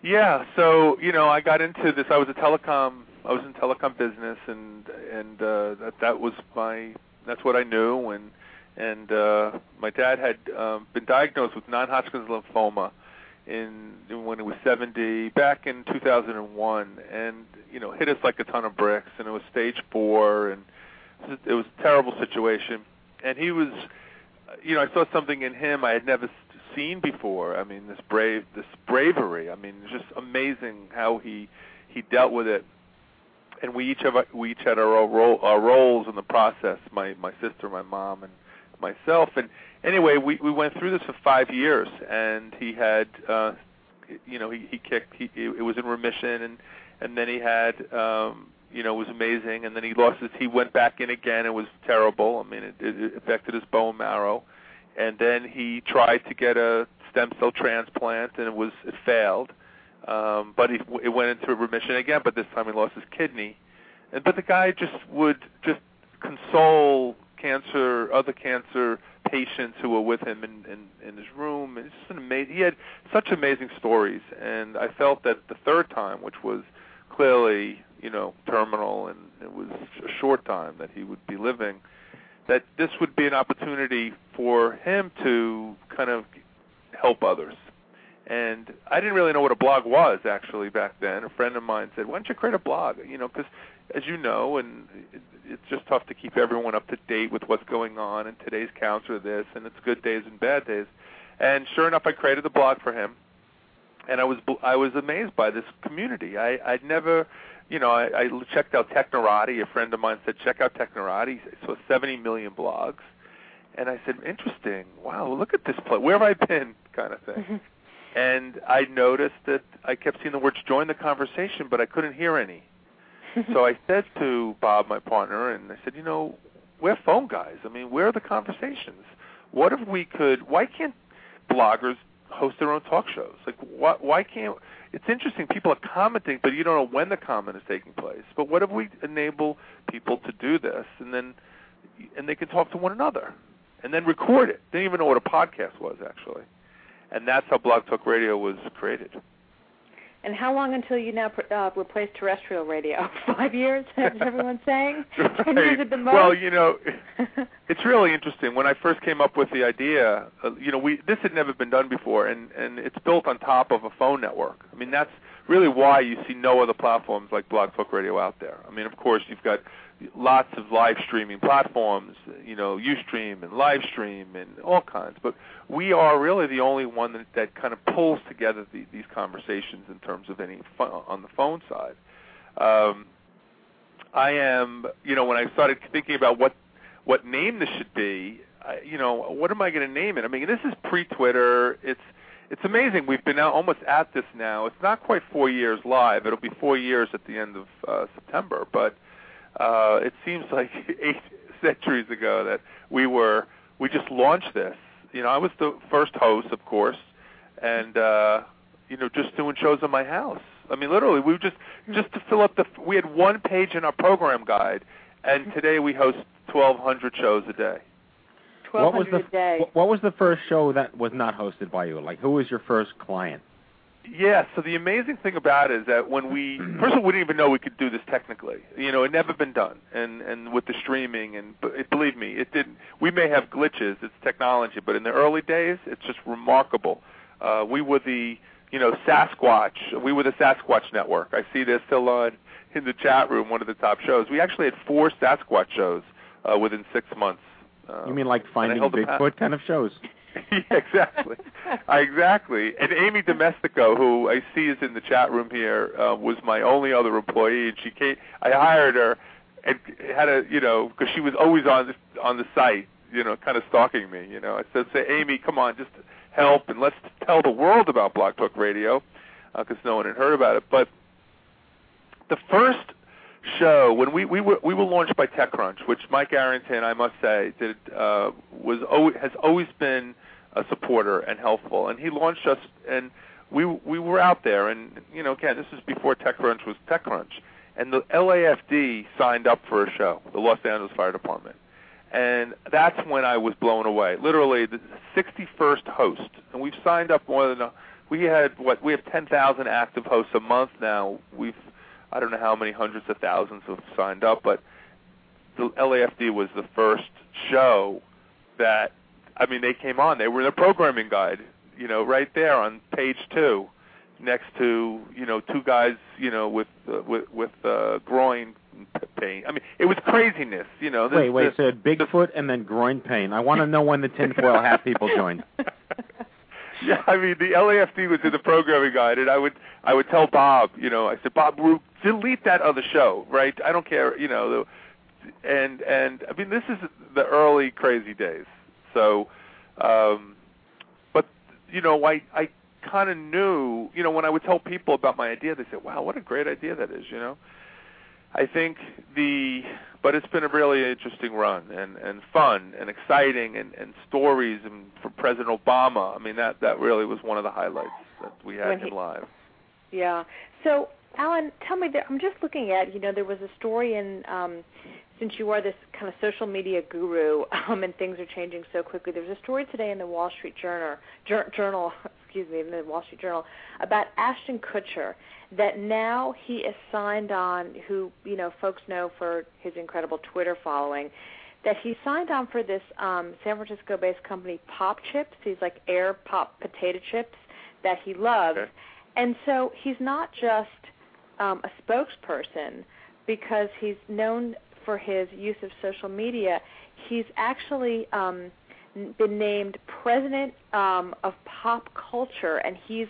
Yeah, so you know, I got into this. I was a telecom. I was in telecom business, and and uh, that that was my. That's what I knew, and and uh, my dad had um, been diagnosed with non-Hodgkin's lymphoma in when he was 70 back in 2001, and you know, hit us like a ton of bricks, and it was stage four, and it was, a terrible situation. And he was, you know, I saw something in him I had never seen before. I mean, this brave, this bravery. I mean, just amazing how he he dealt with it. And we each have we each had our role, our roles in the process. My my sister, my mom, and myself. And anyway, we we went through this for five years, and he had, uh, you know, he he kicked. He it was in remission, and and then he had. um you know, it was amazing, and then he lost his. He went back in again. It was terrible. I mean, it, it affected his bone marrow, and then he tried to get a stem cell transplant, and it was it failed. Um, but he it went into remission again. But this time he lost his kidney, and but the guy just would just console cancer other cancer patients who were with him in in, in his room. It's just an amazing. He had such amazing stories, and I felt that the third time, which was clearly you know terminal, and it was a short time that he would be living, that this would be an opportunity for him to kind of help others. And I didn't really know what a blog was actually back then. A friend of mine said, "Why don't you create a blog?" You know, because as you know, and it's just tough to keep everyone up to date with what's going on. And today's counts are this, and it's good days and bad days. And sure enough, I created the blog for him, and I was I was amazed by this community. I I'd never, you know, I, I checked out Technorati. A friend of mine said, "Check out Technorati." Saw 70 million blogs, and I said, "Interesting. Wow, look at this place. Where have I been?" [laughs] kind of thing. [laughs] and I noticed that I kept seeing the words "join the conversation," but I couldn't hear any. [laughs] so I said to Bob, my partner, and I said, "You know, we're phone guys. I mean, where are the conversations? What if we could? Why can't bloggers host their own talk shows? Like, why, why can't? It's interesting. People are commenting, but you don't know when the comment is taking place. But what if we enable people to do this, and then, and they can talk to one another, and then record it? They didn't even know what a podcast was actually, and that's how Blog Talk Radio was created. And how long until you now uh, replace terrestrial radio? [laughs] Five years, as everyone's saying. Ten years at the most. Well, you know, [laughs] it's really interesting. When I first came up with the idea, uh, you know, we this had never been done before, and and it's built on top of a phone network. I mean, that's really why you see no other platforms like Blog Talk Radio out there. I mean, of course, you've got lots of live streaming platforms, you know, UStream and Livestream and all kinds. But we are really the only one that, that kind of pulls together the, these conversations in terms of any fun, on the phone side. Um, I am, you know, when I started thinking about what what name this should be, I, you know, what am I going to name it? I mean, this is pre-Twitter. It's it's amazing. We've been now almost at this now. It's not quite four years live. It'll be four years at the end of uh, September, but uh, it seems like [laughs] eight centuries ago that we were we just launched this. You know, I was the first host, of course, and uh, you know, just doing shows in my house. I mean, literally, we were just just to fill up the. We had one page in our program guide, and today we host 1,200 shows a day. Twelve what was the a day. what was the first show that was not hosted by you? Like, who was your first client? Yeah, so the amazing thing about it is that when we [clears throat] first of all we didn't even know we could do this technically. You know, it never been done, and and with the streaming and it, believe me, it didn't. We may have glitches, it's technology, but in the early days, it's just remarkable. Uh, we were the you know Sasquatch. We were the Sasquatch network. I see they're still on in the chat room. One of the top shows. We actually had four Sasquatch shows uh, within six months. Uh, You mean like finding the pa- Bigfoot kind of shows? [laughs] exactly. exactly. And Amy Domestico, who I see is in the chat room here, uh, was my only other employee, and she came. I hired her and had a, you know, because she was always on the, on the site, you know, kind of stalking me. You know, I said, "Say, Amy, come on, just help and let's tell the world about Blog Talk Radio," because no one had heard about it. But the first show when we we were we were launched by TechCrunch, which Mike Arrington, I must say, did uh, was always, has always been a supporter and helpful, and he launched us, and we we were out there, and you know, again, this is before TechCrunch was TechCrunch, and the LAFD signed up for a show, the Los Angeles Fire Department, and that's when I was blown away. Literally, the 61st host, and we've signed up more than a, we had what we have 10,000 active hosts a month now. We've I don't know how many hundreds of thousands have signed up, but the LAFD was the first show that I mean they came on. They were in the programming guide, you know, right there on page two, next to you know two guys, you know, with uh, with with uh, groin pain. I mean, it was craziness, you know. This, wait, wait. this- So Bigfoot and then groin pain. I want to know when the tinfoil hat people joined. [laughs] yeah, I mean the LAFD was in the programming guide, and I would I would tell Bob, you know, I said Bob, Ru- delete that other show, right? I don't care, you know. The, and and I mean this is the early crazy days. So, um, but you know, I I kind of knew, you know, when I would tell people about my idea, they said, "Wow, what a great idea that is," you know. I think the but it's been a really interesting run and and fun and exciting and and stories and for President Obama. I mean that that really was one of the highlights that we had When him he- live. Yeah. So, Alan, tell me. That, I'm just looking at. You know, there was a story in. Um, since you are this kind of social media guru, um, and things are changing so quickly, there's a story today in the Wall Street Journal. Jour- Journal, [laughs] excuse me, in the Wall Street Journal about Ashton Kutcher. That now he is signed on. Who you know, folks know for his incredible Twitter following. That he signed on for this um, San Francisco-based company, Pop Chips. He's like Air Pop potato chips that he loves. And so he's not just um, a spokesperson because he's known for his use of social media. He's actually um, been named president um, of pop culture, and he's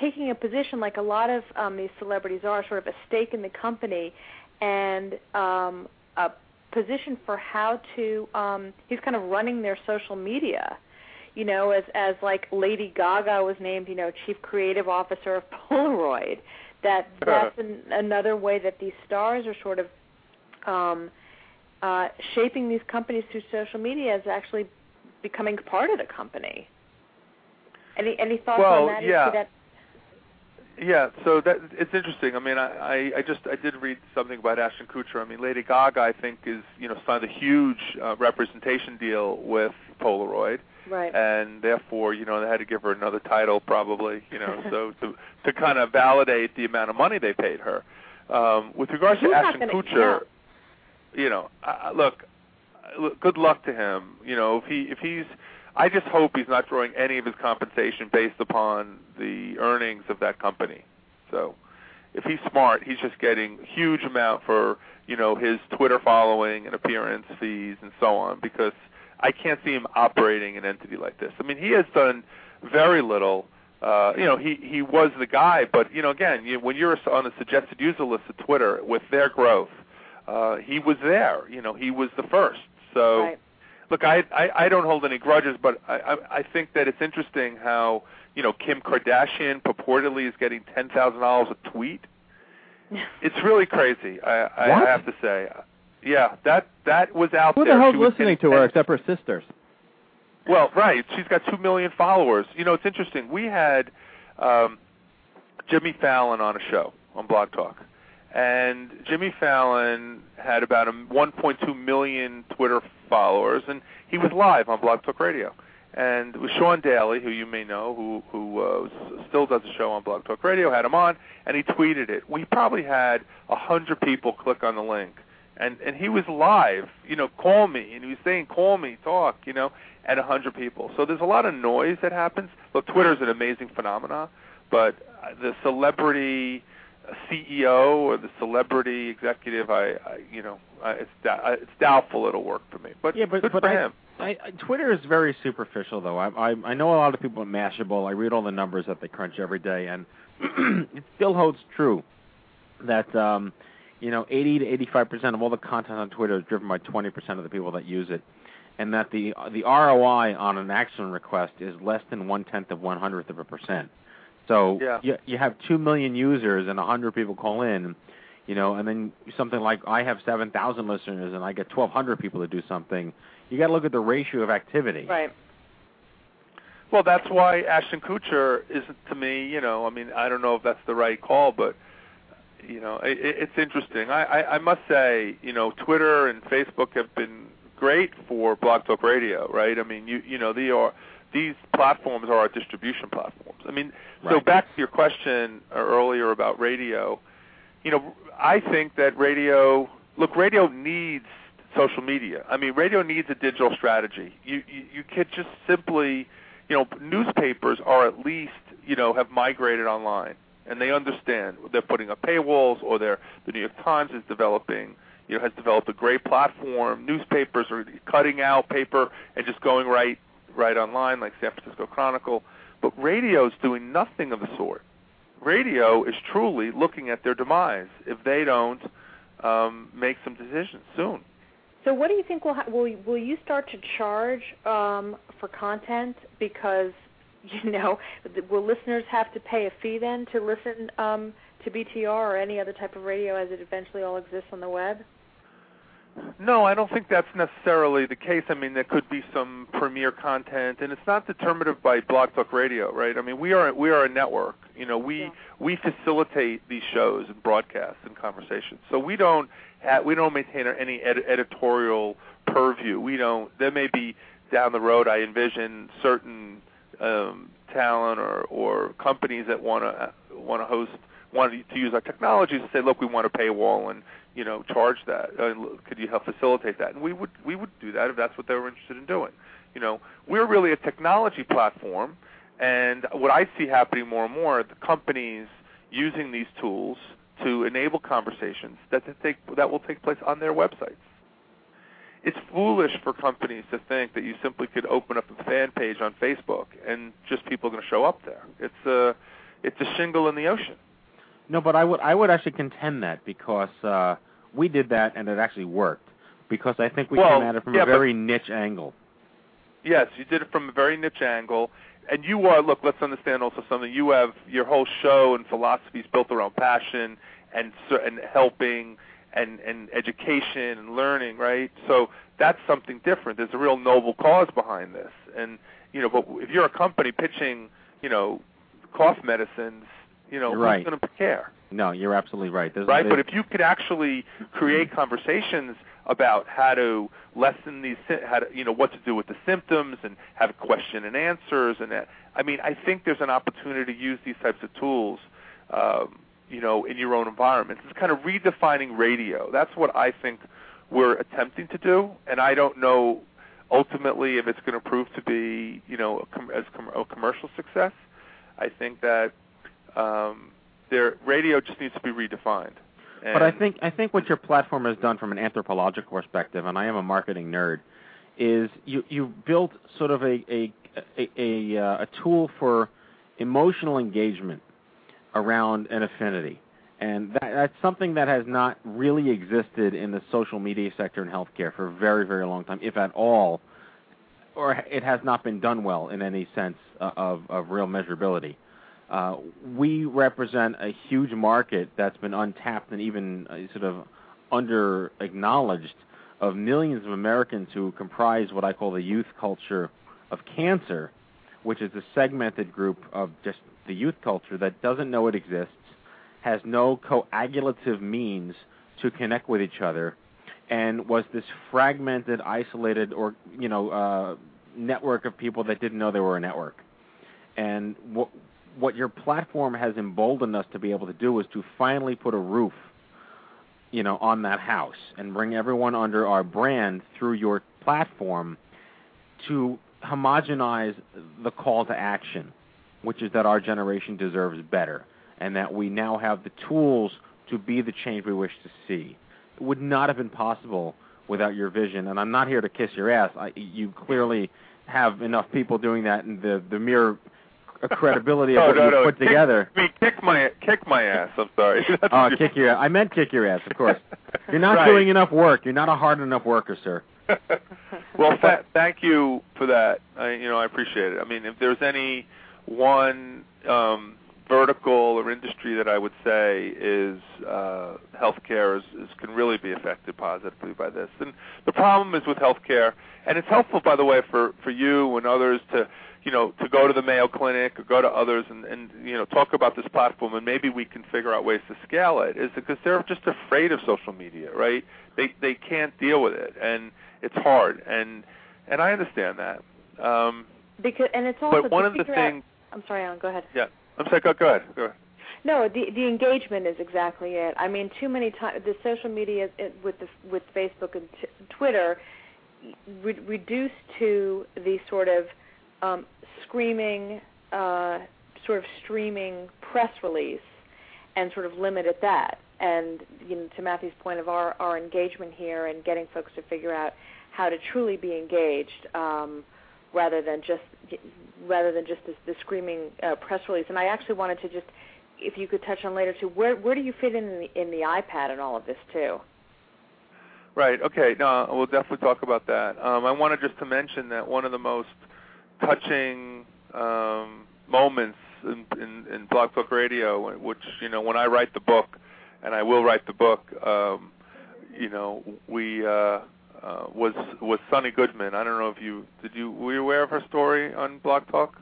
taking a position like a lot of um, these celebrities are, sort of a stake in the company and um, a position for how to. um He's kind of running their social media. You know, as as like Lady Gaga was named, you know, chief creative officer of [laughs] Polaroid. That that's an, another way that these stars are sort of um uh shaping these companies through social media is actually becoming part of the company. Any any thoughts Well, on that? Yeah. that? Yeah, so that it's interesting. I mean, I, I just I did read something about Ashton Kutcher. I mean, Lady Gaga I think is you know signed a huge uh, representation deal with Polaroid, Right. and therefore you know they had to give her another title probably you know [laughs] so to to kind of validate the amount of money they paid her. Um, with regards Who's to Ashton Kutcher, you know, I- look, look, good luck to him. You know, if he if he's I just hope he's not drawing any of his compensation based upon the earnings of that company. So, if he's smart, he's just getting huge amount for you know his Twitter following and appearance fees and so on. Because I can't see him operating an entity like this. I mean, he has done very little. Uh, you know, he he was the guy, but you know, again, you, when you're on the suggested user list of Twitter with their growth, uh, he was there. You know, he was the first. So Right. look, I, I I don't hold any grudges, but I, I I think that it's interesting how you know Kim Kardashian purportedly is getting ten thousand dollars a tweet. [laughs] It's really crazy. I I What? have to say, yeah, that that was out Who there. Who the hell's She was listening to her 10 except her sisters? well, right. She's got two million followers. You know, it's interesting. We had um, Jimmy Fallon on a show on Blog Talk, and Jimmy Fallon had about a 1.2 million Twitter followers, and he was live on Blog Talk Radio. And it was Sean Daly, who you may know, who who uh, still does a show on Blog Talk Radio, had him on, and he tweeted it. We probably had a hundred people click on the link, and and he was live. You know, call me, and he was saying, "Call me, talk." You know, at a hundred people. So there's a lot of noise that happens. Look, Twitter's an amazing phenomenon, but the celebrity CEO or the celebrity executive, I, I you know, I, it's I- it's doubtful it'll work for me. But yeah, but, good but for I, him. I, I, Twitter is very superficial, though. I, I I know a lot of people at Mashable. I read all the numbers that they crunch every day, and [clears throat] it still holds true that um, you know 80 to 85 percent of all the content on Twitter is driven by 20 percent of the people that use it, and that the the ROI on an action request is less than one tenth of one hundredth of a percent. So Yeah. you you have two million users and a hundred people call in, you know, and then something like I have seven thousand listeners and I get twelve hundred people to do something. You got to look at the ratio of activity. Right. Well, that's why Ashton Kutcher isn't to me. You know, I mean, I don't know if that's the right call, but you know, it, it- it's interesting. I, I I must say, you know, Twitter and Facebook have been great for Blog Talk Radio, right? I mean, you you know, they are these platforms are our distribution platforms. I mean, so back to your question earlier about radio, you know, I think that radio. Look, radio needs social media. I mean, radio needs a digital strategy. You you, you could just simply, you know, newspapers are at least you know have migrated online and they understand they're putting up paywalls or they're the New York Times is developing you know has developed a great platform. Newspapers are cutting out paper and just going right right online like San Francisco Chronicle, but radio's doing nothing of the sort. Radio is truly looking at their demise if they don't um, make some decisions soon. So, what do you think will ha- will will you start to charge um, for content because you know will listeners have to pay a fee then to listen um, to BTR or any other type of radio as it eventually all exists on the web? No, I don't think that's necessarily the case. I mean, there could be some premier content, and it's not determinative by Blog Talk Radio, right? I mean, we are we are a network. You know, we we facilitate these shows and broadcasts and conversations. So we don't ha- we don't maintain any ed- editorial purview. We don't. There may be down the road. I envision certain um, talent or or companies that want to want to host want to use our technology to say, look, we want a paywall and you know charge that. Uh, could you help facilitate that? And we would we would do that if that's what they were interested in doing. You know, we're really a technology platform, and what I see happening more and more, the companies using these tools to enable conversations that take that will take place on their websites. It's foolish for companies to think that you simply could open up a fan page on Facebook and just people are going to show up there. It's a it's a shingle in the ocean. No, but I would I would actually contend that because uh, we did that and it actually worked. because I think we Well, came at it from yeah, a but- very niche angle. Yes, you did it from a very niche angle. And you are, look, let's understand also something. You have your whole show and philosophy is built around passion and and helping and and education and learning, right? So that's something different. There's a real noble cause behind this. And you know, but if you're a company pitching, you know, cough medicines, you know, You're who's right. going to care? No, you're absolutely right. There's, right? But if you could actually create conversations about how to lessen these, how to, you know, what to do with the symptoms, and have question and answers, and that, I mean, I think there's an opportunity to use these types of tools, um, you know, in your own environments. It's kind of redefining radio. That's what I think we're attempting to do, and I don't know ultimately if it's going to prove to be, you know, a, com- as com- a commercial success. I think that um, their radio just needs to be redefined. But I think I think what your platform has done from an anthropological perspective, and I am a marketing nerd, is you you built sort of a a a, a, uh, a tool for emotional engagement around an affinity, and that, that's something that has not really existed in the social media sector in healthcare for a very very long time, if at all, or it has not been done well in any sense uh, of of real measurability. Uh, we represent a huge market that's been untapped and even uh, sort of under acknowledged of millions of Americans who comprise what I call the youth culture of cancer, which is a segmented group of just the youth culture that doesn't know it exists, has no coagulative means to connect with each other, and was this fragmented, isolated, or you know, uh, network of people that didn't know they were a network. And what what your platform has emboldened us to be able to do is to finally put a roof, you know, on that house and bring everyone under our brand through your platform to homogenize the call to action, which is that our generation deserves better and that we now have the tools to be the change we wish to see. It would not have been possible without your vision, and I'm not here to kiss your ass. I, you clearly have enough people doing that, and the the mere credibility of what no, you no. put Kick- together. I mean, kick my kick my ass. I'm sorry. [laughs] That's Oh, kick your! I meant kick your ass, of course. [laughs] You're not Right. doing enough work. You're not a hard enough worker, sir. [laughs] well, th- thank you for that. I, you know, I appreciate it. I mean, if there's any one um, vertical or industry that I would say is uh, healthcare is, is can really be affected positively by this. And the problem is with healthcare, and it's helpful, by the way, for for you and others to you know to go to the Mayo Clinic or go to others and and you know talk about this platform, and maybe we can figure out ways to scale it. Is because they're just afraid of social media, right? They they can't deal with it, and it's hard, and and I understand that. Um, Because and it's also but one of the things, I'm sorry, Alan. Go ahead. yeah, I'm sorry. Go, go ahead. Go ahead. No, the the engagement is exactly it. I mean, too many times the social media with the with Facebook and t- Twitter re- reduced to the sort of um, screaming, uh, sort of streaming press release, and sort of limit at that. And you know, to Matthew's point of our our engagement here and getting folks to figure out how to truly be engaged. Um, rather than just rather than just the screaming uh, press release. And I actually wanted to just, if you could touch on later too, where where do you fit in the, in the iPad and all of this too? Right. Okay. No, we'll definitely talk about that. Um, I wanted just to mention that one of the most touching um, moments in, in, in Blog Talk Radio, which you know, when I write the book, and I will write the book, um, you know, we uh, uh, was was Sunny Goodman. I don't know if you did you were you aware of her story on Blog Talk?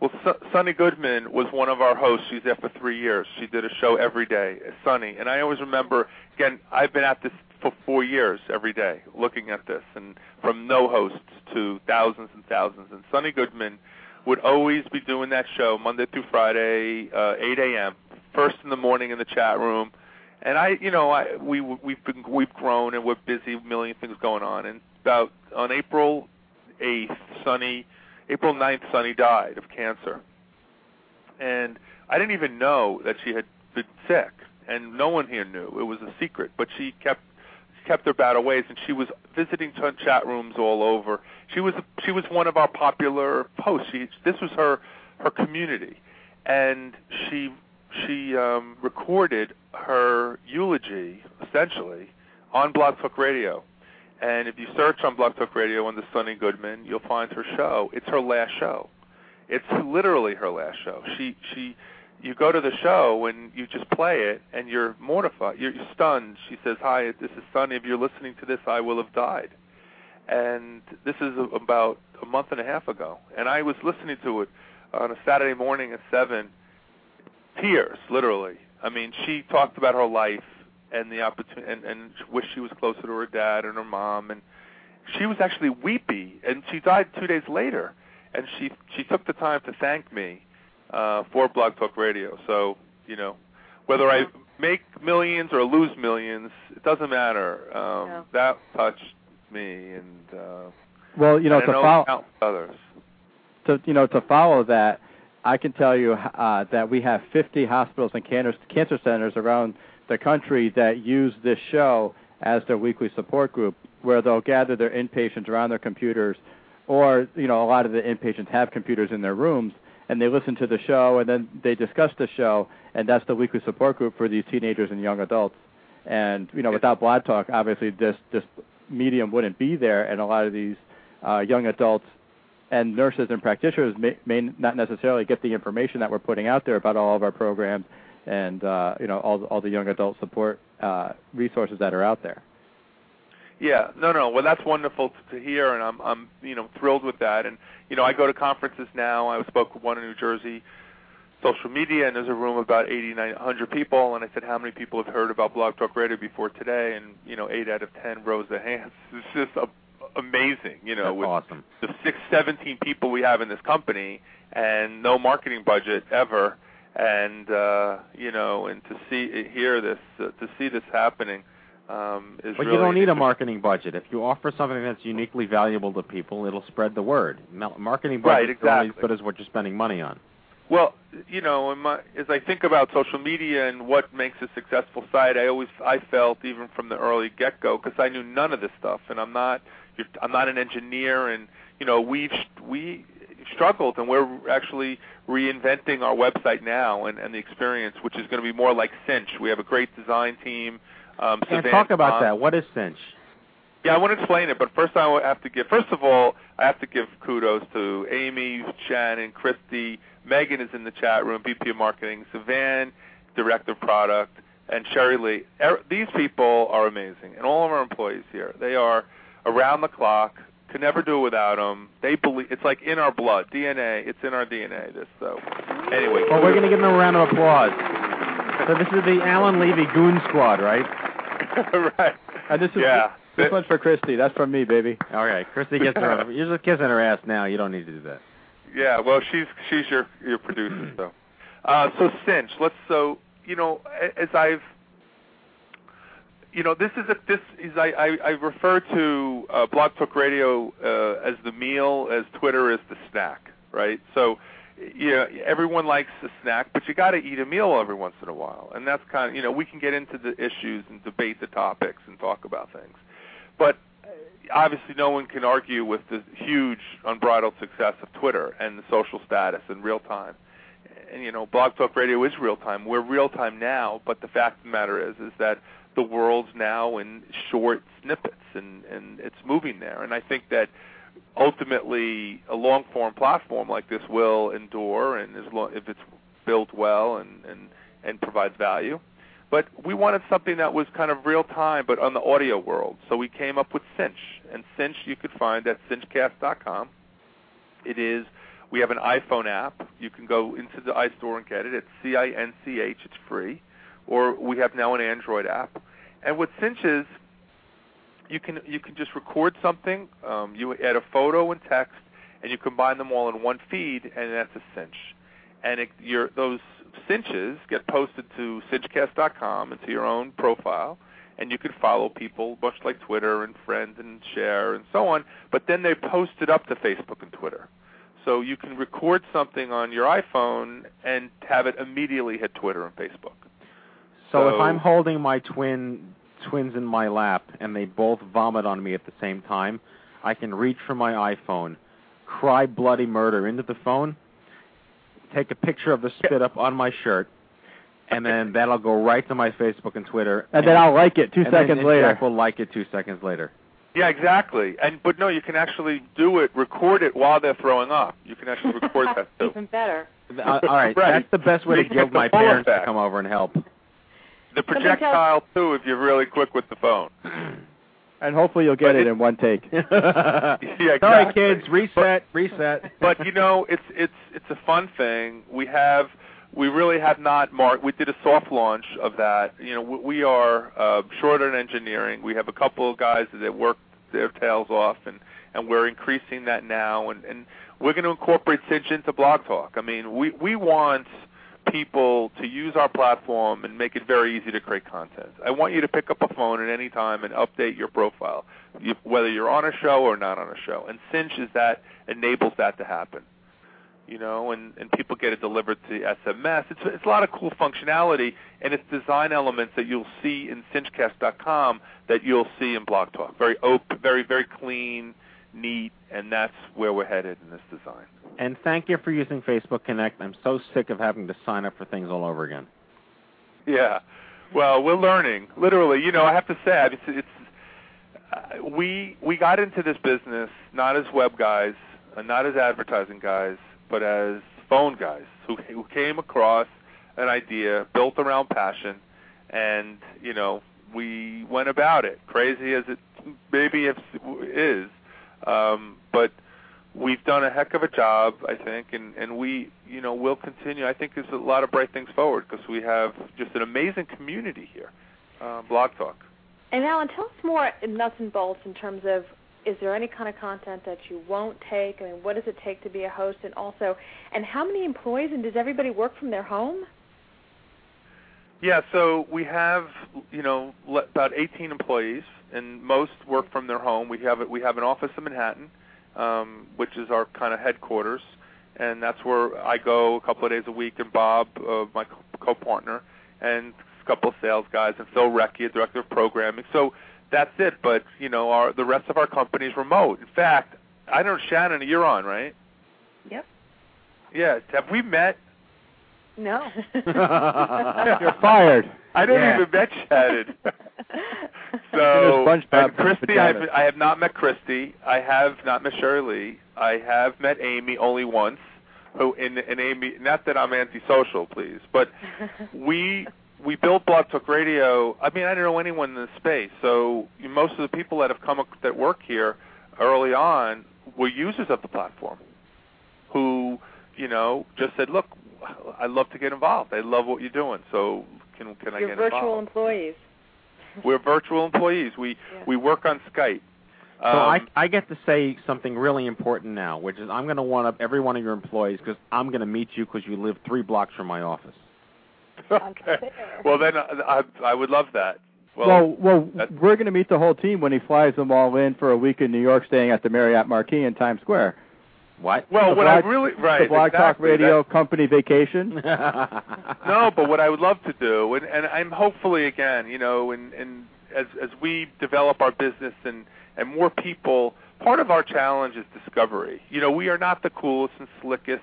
Well, Su- Sunny Goodman was one of our hosts. She's there for three years. She did a show every day, Sunny. And I always remember, again, I've been at this for four years every day, looking at this, and from no hosts to thousands and thousands. And Sunny Goodman would always be doing that show Monday through Friday, uh, 8 a.m., first in the morning in the chat room. And I, you know, I we we've been we've grown and we're busy, million things going on. And about on April 8th, Sunny April 9th, Sunny died of cancer. And I didn't even know that she had been sick, and no one here knew. It was a secret, but she kept kept her battle ways, and she was visiting ch- chat rooms all over. She was she was one of our popular posts. She this was her her community, and she she um, recorded her eulogy essentially on Blog Talk Radio. And if you search on Blog Talk Radio under Sunny Goodman, you'll find her show. It's her last show. It's literally her last show. She she you go to the show and you just play it and you're mortified. You're, stunned. She says, "Hi, this is Sunny. If you're listening to this, I will have died." And this is about a month and a half ago, and I was listening to it on a Saturday morning at seven. Tears, literally. I mean, she talked about her life and the opportunity, and, and wished she was closer to her dad and her mom, and she was actually weepy. And she died two days later, and she she took the time to thank me uh, for Blog Talk Radio. So you know, whether I make millions or lose millions, it doesn't matter. Um, No. That touched me, and uh, Well, you know, to know follow others. to you know to follow that, I can tell you uh, that we have 50 hospitals and cancer cancer centers around the country that use this show as their weekly support group, where they'll gather their inpatients around their computers, or you know a lot of the inpatients have computers in their rooms, and they listen to the show and then they discuss the show, and that's the weekly support group for these teenagers and young adults. And you know, without Blog Talk, obviously this this medium wouldn't be there, and a lot of these uh, young adults and nurses and practitioners may, may not necessarily get the information that we're putting out there about all of our programs and uh, you know all all the young adult support uh, resources that are out there. Yeah, no, no. Well, that's wonderful to, to hear, and I'm, I'm, you know, thrilled with that. And you know, I go to conferences now. I spoke with one in New Jersey, social media, and there's a room of about 80, 900 people. And I said, how many people have heard about Blog Talk Radio before today? And you know, eight out of ten rose their hands. [laughs] It's just a, amazing, you know, That's with awesome. the six, seventeen people we have in this company, and no marketing budget ever. And uh, you know, and to see, hear this, uh, to see this happening. Um, is But really you don't need a marketing budget. If you offer something that's uniquely valuable to people, it'll spread the word. Marketing Right, budgets are only as exactly. good as what you're spending money on. Well, you know, in my, as I think about social media and what makes a successful site, I always I felt even from the early get-go because I knew none of this stuff, and I'm not I'm not an engineer, and you know we've we struggled, and we're actually reinventing our website now and, and the experience, which is going to be more like Cinch. We have a great design team. Um, And Savan talk about Khan- that. What is Cinch? yeah, I want to explain it, but first I have to give. First of all, I have to give kudos to Amy, Shannon, Christy, Megan is in the chat room, VP of Marketing, Savan, Director of Product, and Sherry Lee. Er, These people are amazing, and all of our employees here. They are around the clock. Could never do it without them. They believe it's like in our blood, DNA. It's in our DNA. This so. Anyway, Well, we're going to give them a round of applause. So this is the Alan Levy Goon Squad, right? [laughs] right. And this is Yeah. this one's for Christy. That's from me, baby. All right, Christy gets her. [laughs] You're just kissing her ass now. You don't need to do that. Yeah, well, she's she's your your producer, so. Uh, so cinch. Let's so you know as I've you know this is a this is I I, I refer to uh, Blog Talk Radio uh, as the meal, as Twitter is the snack, right? So you know everyone likes a snack, but you got to eat a meal every once in a while, and that's kind of you know we can get into the issues and debate the topics and talk about things, but uh, obviously no one can argue with the huge unbridled success of Twitter and the social status in real time. And you know, Blog Talk Radio is real time. We're real time now, but the fact of the matter is is that the world's now in short snippets and and it's moving there. And I think that ultimately a long form platform like this will endure and as long if it's built well and and and provides value. But we wanted something that was kind of real time, but on the audio world. So we came up with Cinch, and Cinch you could find at cinchcast.com. It is. We have an iPhone app. You can go into the iStore and get it. It's C-I-N-C-H. It's free. Or we have now an Android app. And what Cinch is, you can you can just record something. Um, you add a photo and text, and you combine them all in one feed, and that's a Cinch. And it, your those cinches get posted to cinchcast.com and to your own profile, and you can follow people, much like Twitter and friend and share and so on. But then they post it up to Facebook and Twitter. So you can record something on your iPhone and have it immediately hit Twitter and Facebook. So, if I'm holding my twin twins in my lap and they both vomit on me at the same time, I can reach for my iPhone, cry bloody murder into the phone, take a picture of the spit up on my shirt, and then that'll go right to my Facebook and Twitter. And then I'll like it two and then- seconds and later. Jack will like it two seconds later. Yeah, exactly. And but no, you can actually do it, record it while they're throwing up. You can actually record [laughs] that too. Even better. Uh, all right, Right. that's the best way to get guilt my full parents to come over and help. The projectile too, if you're really quick with the phone. [clears throat] And hopefully you'll get it in one take. [laughs] yeah, exactly. Sorry, kids, reset, reset. [laughs] but you know, it's it's it's a fun thing. We have we really have not marked. We did a soft launch of that. You know, we, we are uh, short on engineering. We have a couple of guys that work their tails off, and and we're increasing that now. And and we're going to incorporate Cinch into Blog Talk. I mean, we we want people to use our platform and make it very easy to create content. I want you to pick up a phone at any time and update your profile, whether you're on a show or not on a show. And Cinch is that enables that to happen. You know, and and people get it delivered to SMS. It's it's a lot of cool functionality, and it's design elements that you'll see in cinchcast.com that you'll see in Blog Talk. Very open, very very clean, neat, and that's where we're headed in this design. And thank you for using Facebook Connect. I'm so sick of having to sign up for things all over again. Yeah. Well, we're learning. Literally, you know, I have to say, it's, it's uh, we we got into this business not as web guys, uh, not as advertising guys, but as phone guys who who came across an idea built around passion, and you know, we went about it crazy as it maybe is, is um, but we've done a heck of a job, I think, and and we, you know, will continue. I think there's a lot of bright things forward because we have just an amazing community here, uh, Blog Talk. And Alan, tell us more in nuts and bolts in terms of is there any kind of content that you won't take? I mean, what does it take to be a host? And also, and how many employees? And does everybody work from their home? Yeah, so we have, you know, about 18 employees, and most work from their home. We have we have an office in Manhattan, um, which is our kind of headquarters, and that's where I go a couple of days a week. And Bob, uh, my co- co-partner, and a couple of sales guys, and Phil Recchi, director of programming. So that's it. But you know, our the rest of our company is remote. In fact, I know Shannon, you're on, right? Yep. Yeah. Have we met? No. [laughs] You're fired. I don't Yeah. even met Shannon. [laughs] so and Christy, I have. I have not met Christy. I have not met Shirley. I have met Amy only once. Oh, who in and Amy? Not that I'm antisocial, please, but [laughs] we we built Blog Talk Radio. I mean, I don't know anyone in the space. So most of the people that have come that work here early on were users of the platform, who you know just said, "Look, I'd love to get involved. I love what you're doing. So can can I get involved?" Your get virtual employees. We're virtual employees. We [laughs] Yeah. we work on Skype. So I, Um, I get to say something really important now, which is I'm going to one up every one of your employees because I'm going to meet you because you live three blocks from my office. okay. Well, then I, I I would love that. Well, Well, well, we're going to meet the whole team when he flies them all in for a week in New York, staying at the Marriott Marquis in Times Square. What? well, the what I Blog- really right the Blog Talk exactly. Radio company vacation. [laughs] [laughs] no, but what I would love to do, and, and I'm hopefully again, you know, and, and as as we develop our business and and more people, part of our challenge is discovery. You know, we are not the coolest and slickest,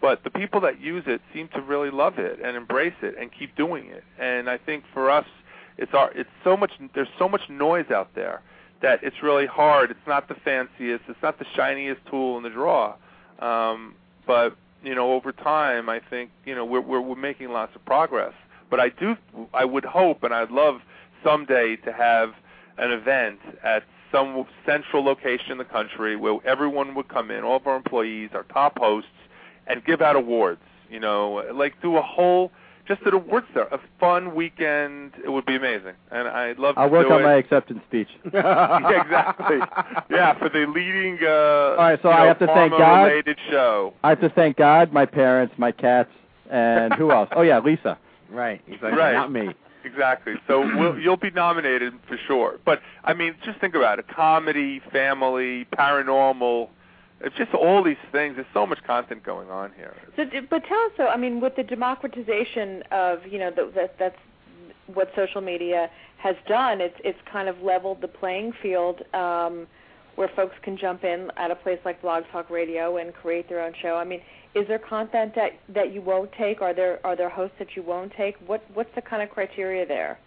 but the people that use it seem to really love it and embrace it and keep doing it. And I think for us, it's our it's so much there's so much noise out there that it's really hard. It's not the fanciest, it's not the shiniest tool in the drawer. Um, but you know, over time, I think you know we're, we're we're making lots of progress. But I do, I would hope, and I'd love someday to have an event at some central location in the country where everyone would come in, all of our employees, our top hosts, and give out awards. You know, like do a whole just an awards there, a fun weekend. It would be amazing, and I'd love I'll to work do on it. my acceptance speech. yeah, [laughs] [laughs] exactly. Yeah, for the leading uh All right, so I know, have to thank God. pharma-related show. I have to thank God, my parents, my cats, and who else? Oh yeah, Lisa. Right. He's like, Right. not me. Exactly. So [clears throat] we'll, you'll be nominated for sure. But I mean, just think about it: comedy, family, paranormal. It's just all these things. There's so much content going on here. So, but tell us though. I mean, with the democratization of you know the, that that's what social media has done. It's it's kind of leveled the playing field. Um, where folks can jump in at a place like Blog Talk Radio and create their own show? I mean, is there content that that you won't take? Are there are there hosts that you won't take? What what's the kind of criteria there?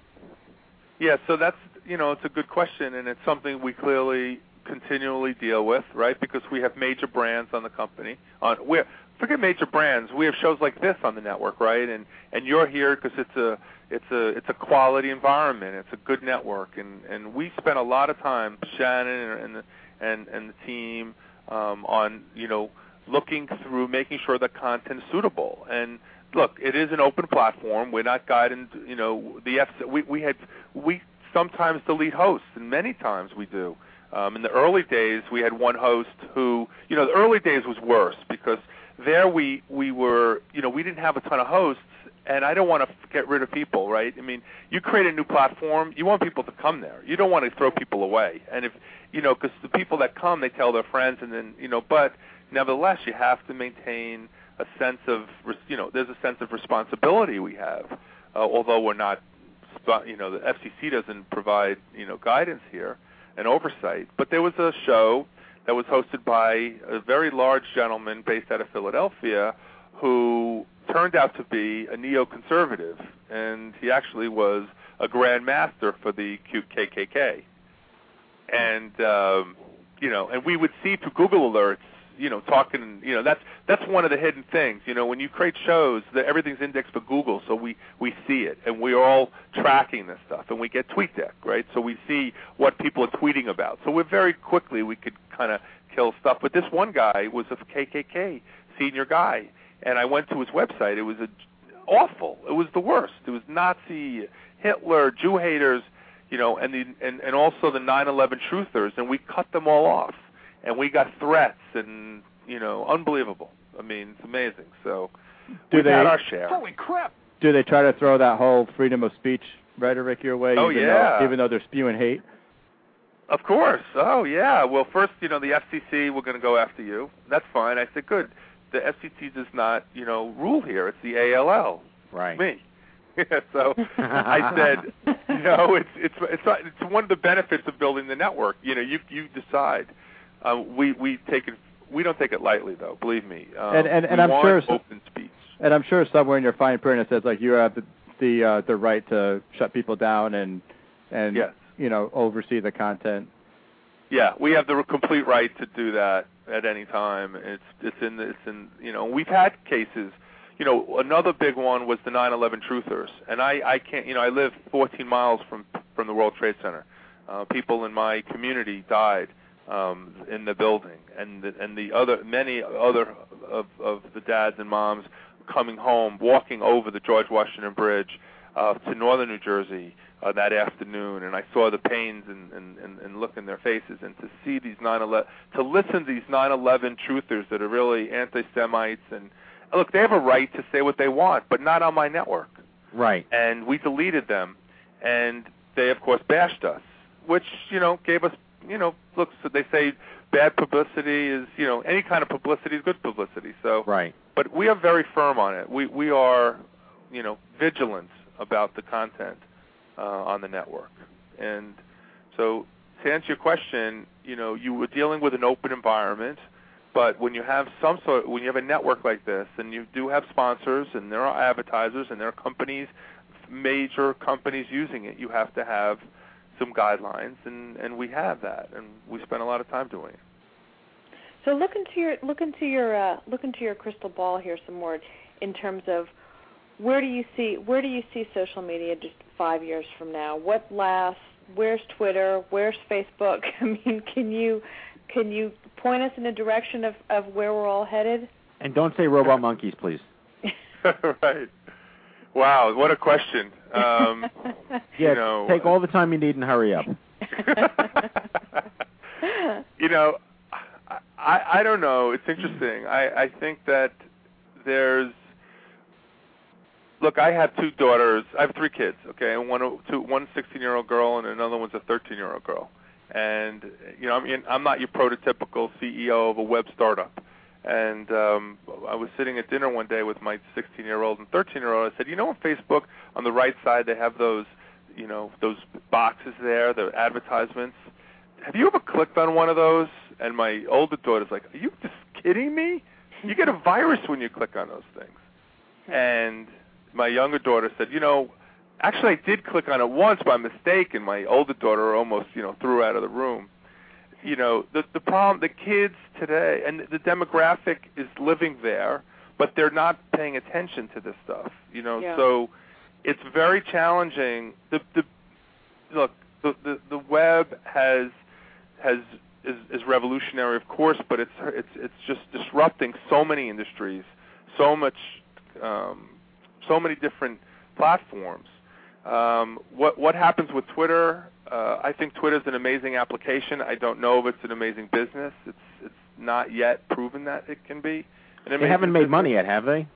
Yeah, so that's you know it's a good question, and it's something we clearly continually deal with, right? Because we have major brands on the company. On we forget major brands, we have shows like this on the network, right? And and you're here because it's a it's a it's a quality environment. It's a good network, and and we spend a lot of time, Shannon and and and the team, um, on you know looking through making sure the content is suitable. And look, it is an open platform. We're not guiding. You know, the F. We we had we sometimes delete hosts, and many times we do. Um, in the early days, we had one host who, you know, the early days was worse because there we we were, you know, we didn't have a ton of hosts, and I don't want to get rid of people, right? I mean, you create a new platform, you want people to come there. You don't want to throw people away. And if, you know, because the people that come, they tell their friends, and then, you know, but nevertheless, you have to maintain a sense of, you know, there's a sense of responsibility we have, uh, although we're not, you know, the FCC doesn't provide, you know, guidance here and oversight. But there was a show that was hosted by a very large gentleman based out of Philadelphia who turned out to be a neoconservative, and he actually was a grand master for the KKK. And um, you know, and we would see through Google alerts, you know, talking, you know, that's that's one of the hidden things. You know, when you create shows, that everything's indexed for Google, so we we see it, and we're all tracking this stuff, and we get TweetDeck, right? So we see what people are tweeting about. So we're very quickly we could kind of kill stuff. But this one guy was a KKK senior guy, and I went to his website. It was a, awful. It was the worst. It was Nazi, Hitler, Jew haters, you know, and the and and also the 9/11 truthers, and we cut them all off, and we got threats and you know, unbelievable. I mean, it's amazing. So Do we've they- had our share. Holy crap! Do they try to throw that whole freedom of speech rhetoric your way? Oh, even yeah. Though, even though they're spewing hate. Of course. Oh yeah. Well, first, you know, the FCC, we're going to go after you. That's fine. I said, good. The FCC does not, you know, rule here. It's the ALL. Right. Me. [laughs] so I [laughs] said, you know, it's it's it's it's one of the benefits of building the network. You know, you you decide. Uh, we we take it. We don't take it lightly, though. Believe me. Um, and and, and I'm sure open speech. and I'm sure somewhere in your fine print it says like you have the the uh, the right to shut people down and and Yes. you know oversee the content. Yeah, we have the complete right to do that at any time. It's it's in it's in you know we've had cases. You know, another big one was the 9/11 truthers, and I I can't you know I live 14 miles from from the World Trade Center. Uh, people in my community died um, in the building, and the, and the other many other of of the dads and moms coming home, walking over the George Washington Bridge uh, to northern New Jersey uh, that afternoon, and I saw the pains and, and, and, and look in their faces, and to see these 9/11, to listen to these 9/11 truthers that are really anti-Semites, and look, they have a right to say what they want, but not on my network. Right. And we deleted them, and they of course bashed us, which you know gave us, you know, look, they say bad publicity is, you know, any kind of publicity is good publicity. So Right. but we are very firm on it. We we are, you know, vigilant about the content uh, on the network. And so to answer your question, you know, you were dealing with an open environment, but when you have some sort, when you have a network like this, and you do have sponsors, and there are advertisers, and there are companies, major companies using it, you have to have some guidelines, and and we have that, and we spend a lot of time doing it. So look into your look into your uh, look into your crystal ball here some more in terms of where do you see where do you see social media just five years from now? What lasts? Where's Twitter? Where's Facebook? [laughs] I mean, can you can you point us in a direction of, of where we're all headed? And don't say robot monkeys, please. [laughs] [laughs] right. Wow, what a question. Um, [laughs] Yeah, you know, take all the time you need and hurry up. [laughs] you know, I I don't know. It's interesting. I I think that there's look. I have two daughters. I have three kids. Okay, and one two one 16 year old girl and another one's a 13 year old girl. And you know, I mean, I'm not your prototypical CEO of a web startup. And um, I was sitting at dinner one day with my 16 year old and 13 year old. I said, you know, on Facebook, on the right side, they have those, you know, those boxes there, the advertisements. have you ever clicked on one of those? And my older daughter's like, are you just kidding me? You get a [laughs] virus when you click on those things. And my younger daughter said, you know, actually I did click on it once by mistake, and my older daughter almost, you know, threw her out of the room. You know, the the problem, the kids today, and the demographic is living there, but they're not paying attention to this stuff. You know, Yeah. so it's very challenging. The the look, the the, the web has has is, is revolutionary, of course, but it's it's it's just disrupting so many industries, so much, um, so many different platforms. Um, what what happens with Twitter? Uh, I think Twitter is an amazing application. I don't know if it's an amazing business. It's it's not yet proven that it can be. They haven't made business. money yet, have they?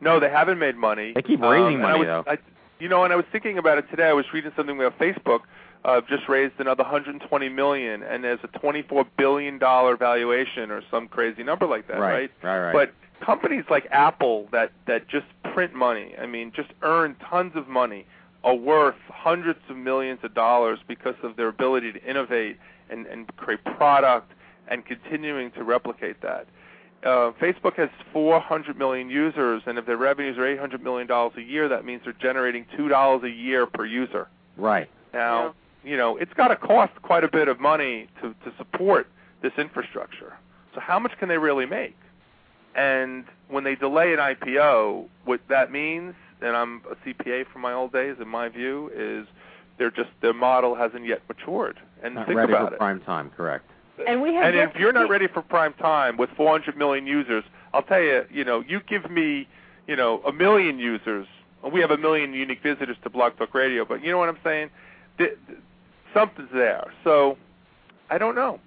No, they haven't made money. They keep Um, raising I money, was, though. I, you know, and I was thinking about it today. I was reading something about Facebook. Uh, just raised another 120 million, and there's a 24 billion dollar valuation or some crazy number like that, right? right, right. But companies like Apple that that just print money, I mean, just earn tons of money, are worth hundreds of millions of dollars because of their ability to innovate and, and create product and continuing to replicate that. Uh, Facebook has 400 million users, and if their revenues are 800 million dollars a year, that means they're generating two dollars a year per user. right. Now, you know, it's got to cost quite a bit of money to, to support this infrastructure. So how much can they really make? And when they delay an IPO, what that means, and I'm a CPA from my old days, in my view, is they're just their model hasn't yet matured. And Not think ready about for it. prime time, correct. And we have And if you're not ready for prime time with 400 million users, I'll tell you, you know, you give me, you know, a million users. and We have a million unique visitors to Blog Talk Radio, but you know what I'm saying? Th- th- something's there. So I don't know.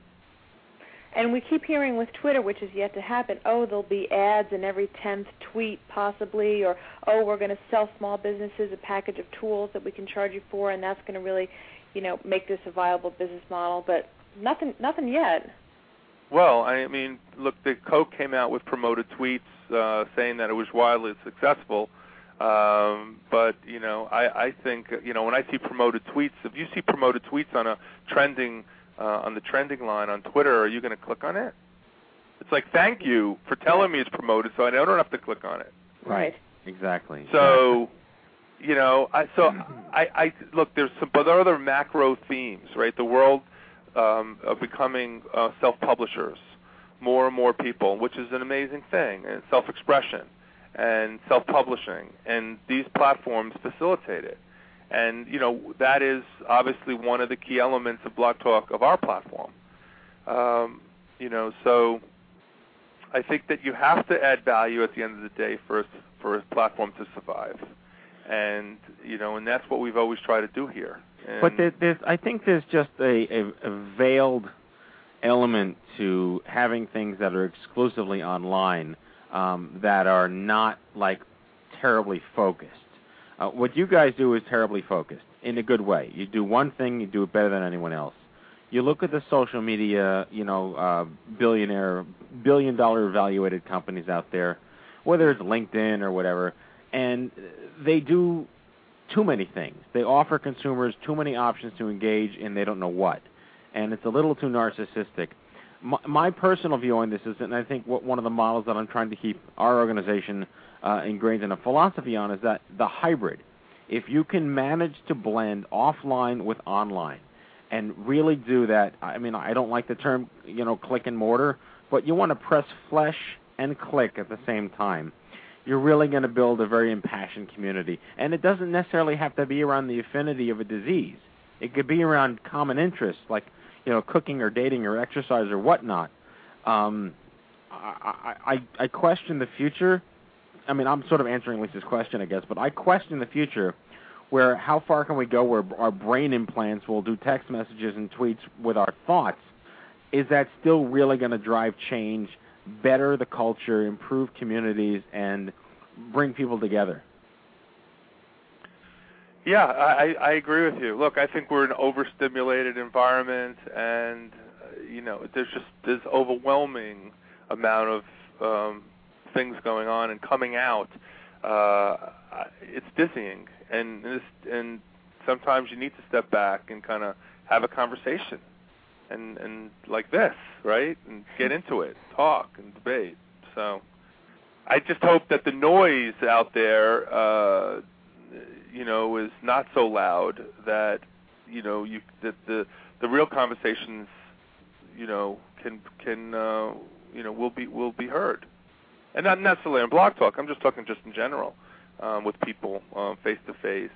And we keep hearing with Twitter, which is yet to happen, oh, there'll be ads in every 10th tweet possibly, or oh, we're going to sell small businesses a package of tools that we can charge you for, and that's going to really, you know, make this a viable business model. But nothing, nothing yet. Well, I mean, look, the Coke came out with promoted tweets uh, saying that it was wildly successful. Um, but you know, I, I think you know when I see promoted tweets, if you see promoted tweets on a trending uh, on the trending line on Twitter, are you going to click on it? It's like thank you for telling me it's promoted, so I don't have to click on it. Right. Exactly. So, you know, I so I, I look. There's some but there are other macro themes, right? The world um, of becoming uh, self-publishers, more and more people, which is an amazing thing, and self-expression and self-publishing, and these platforms facilitate it. And you know that is obviously one of the key elements of Blog Talk of our platform. Um, you know, so I think that you have to add value at the end of the day for a, for a platform to survive, and you know, and that's what we've always tried to do here. And But there, there's, I think there's just a, a, a veiled element to having things that are exclusively online um, that are not like terribly focused. Uh, what you guys do is terribly focused in a good way. You do one thing, you do it better than anyone else. You look at the social media, you know, uh, billionaire, billion dollar evaluated companies out there, whether it's LinkedIn or whatever, and they do too many things. They offer consumers too many options to engage in they don't know what. And it's a little too narcissistic. My, my personal view on this is, and I think what one of the models that I'm trying to keep our organization uh, ingrained in a philosophy on is that the hybrid. If you can manage to blend offline with online and really do that, I mean, I don't like the term, you know, click and mortar, but you want to press flesh and click at the same time you're really going to build a very impassioned community. And it doesn't necessarily have to be around the affinity of a disease. It could be around common interests like, you know, cooking or dating or exercise or whatnot. Um, I, I, I I question the future. I mean, I'm sort of answering Lisa's question, I guess, but I question the future where how far can we go where our brain implants will do text messages and tweets with our thoughts? Is that still really going to drive change? better the culture, improve communities, and bring people together. Yeah, I, I agree with you. Look, I think we're in an overstimulated environment, and you know, there's just this overwhelming amount of um, things going on and coming out. Uh, it's dizzying, and this, and sometimes you need to step back and kind of have a conversation, and and like this, right, and get into it, talk and debate. So, I just hope that the noise out there, uh, you know, is not so loud that you know you that the the real conversations, you know, can can uh, you know will be will be heard, and not necessarily on Blog Talk. I'm just talking just in general um, with people face to face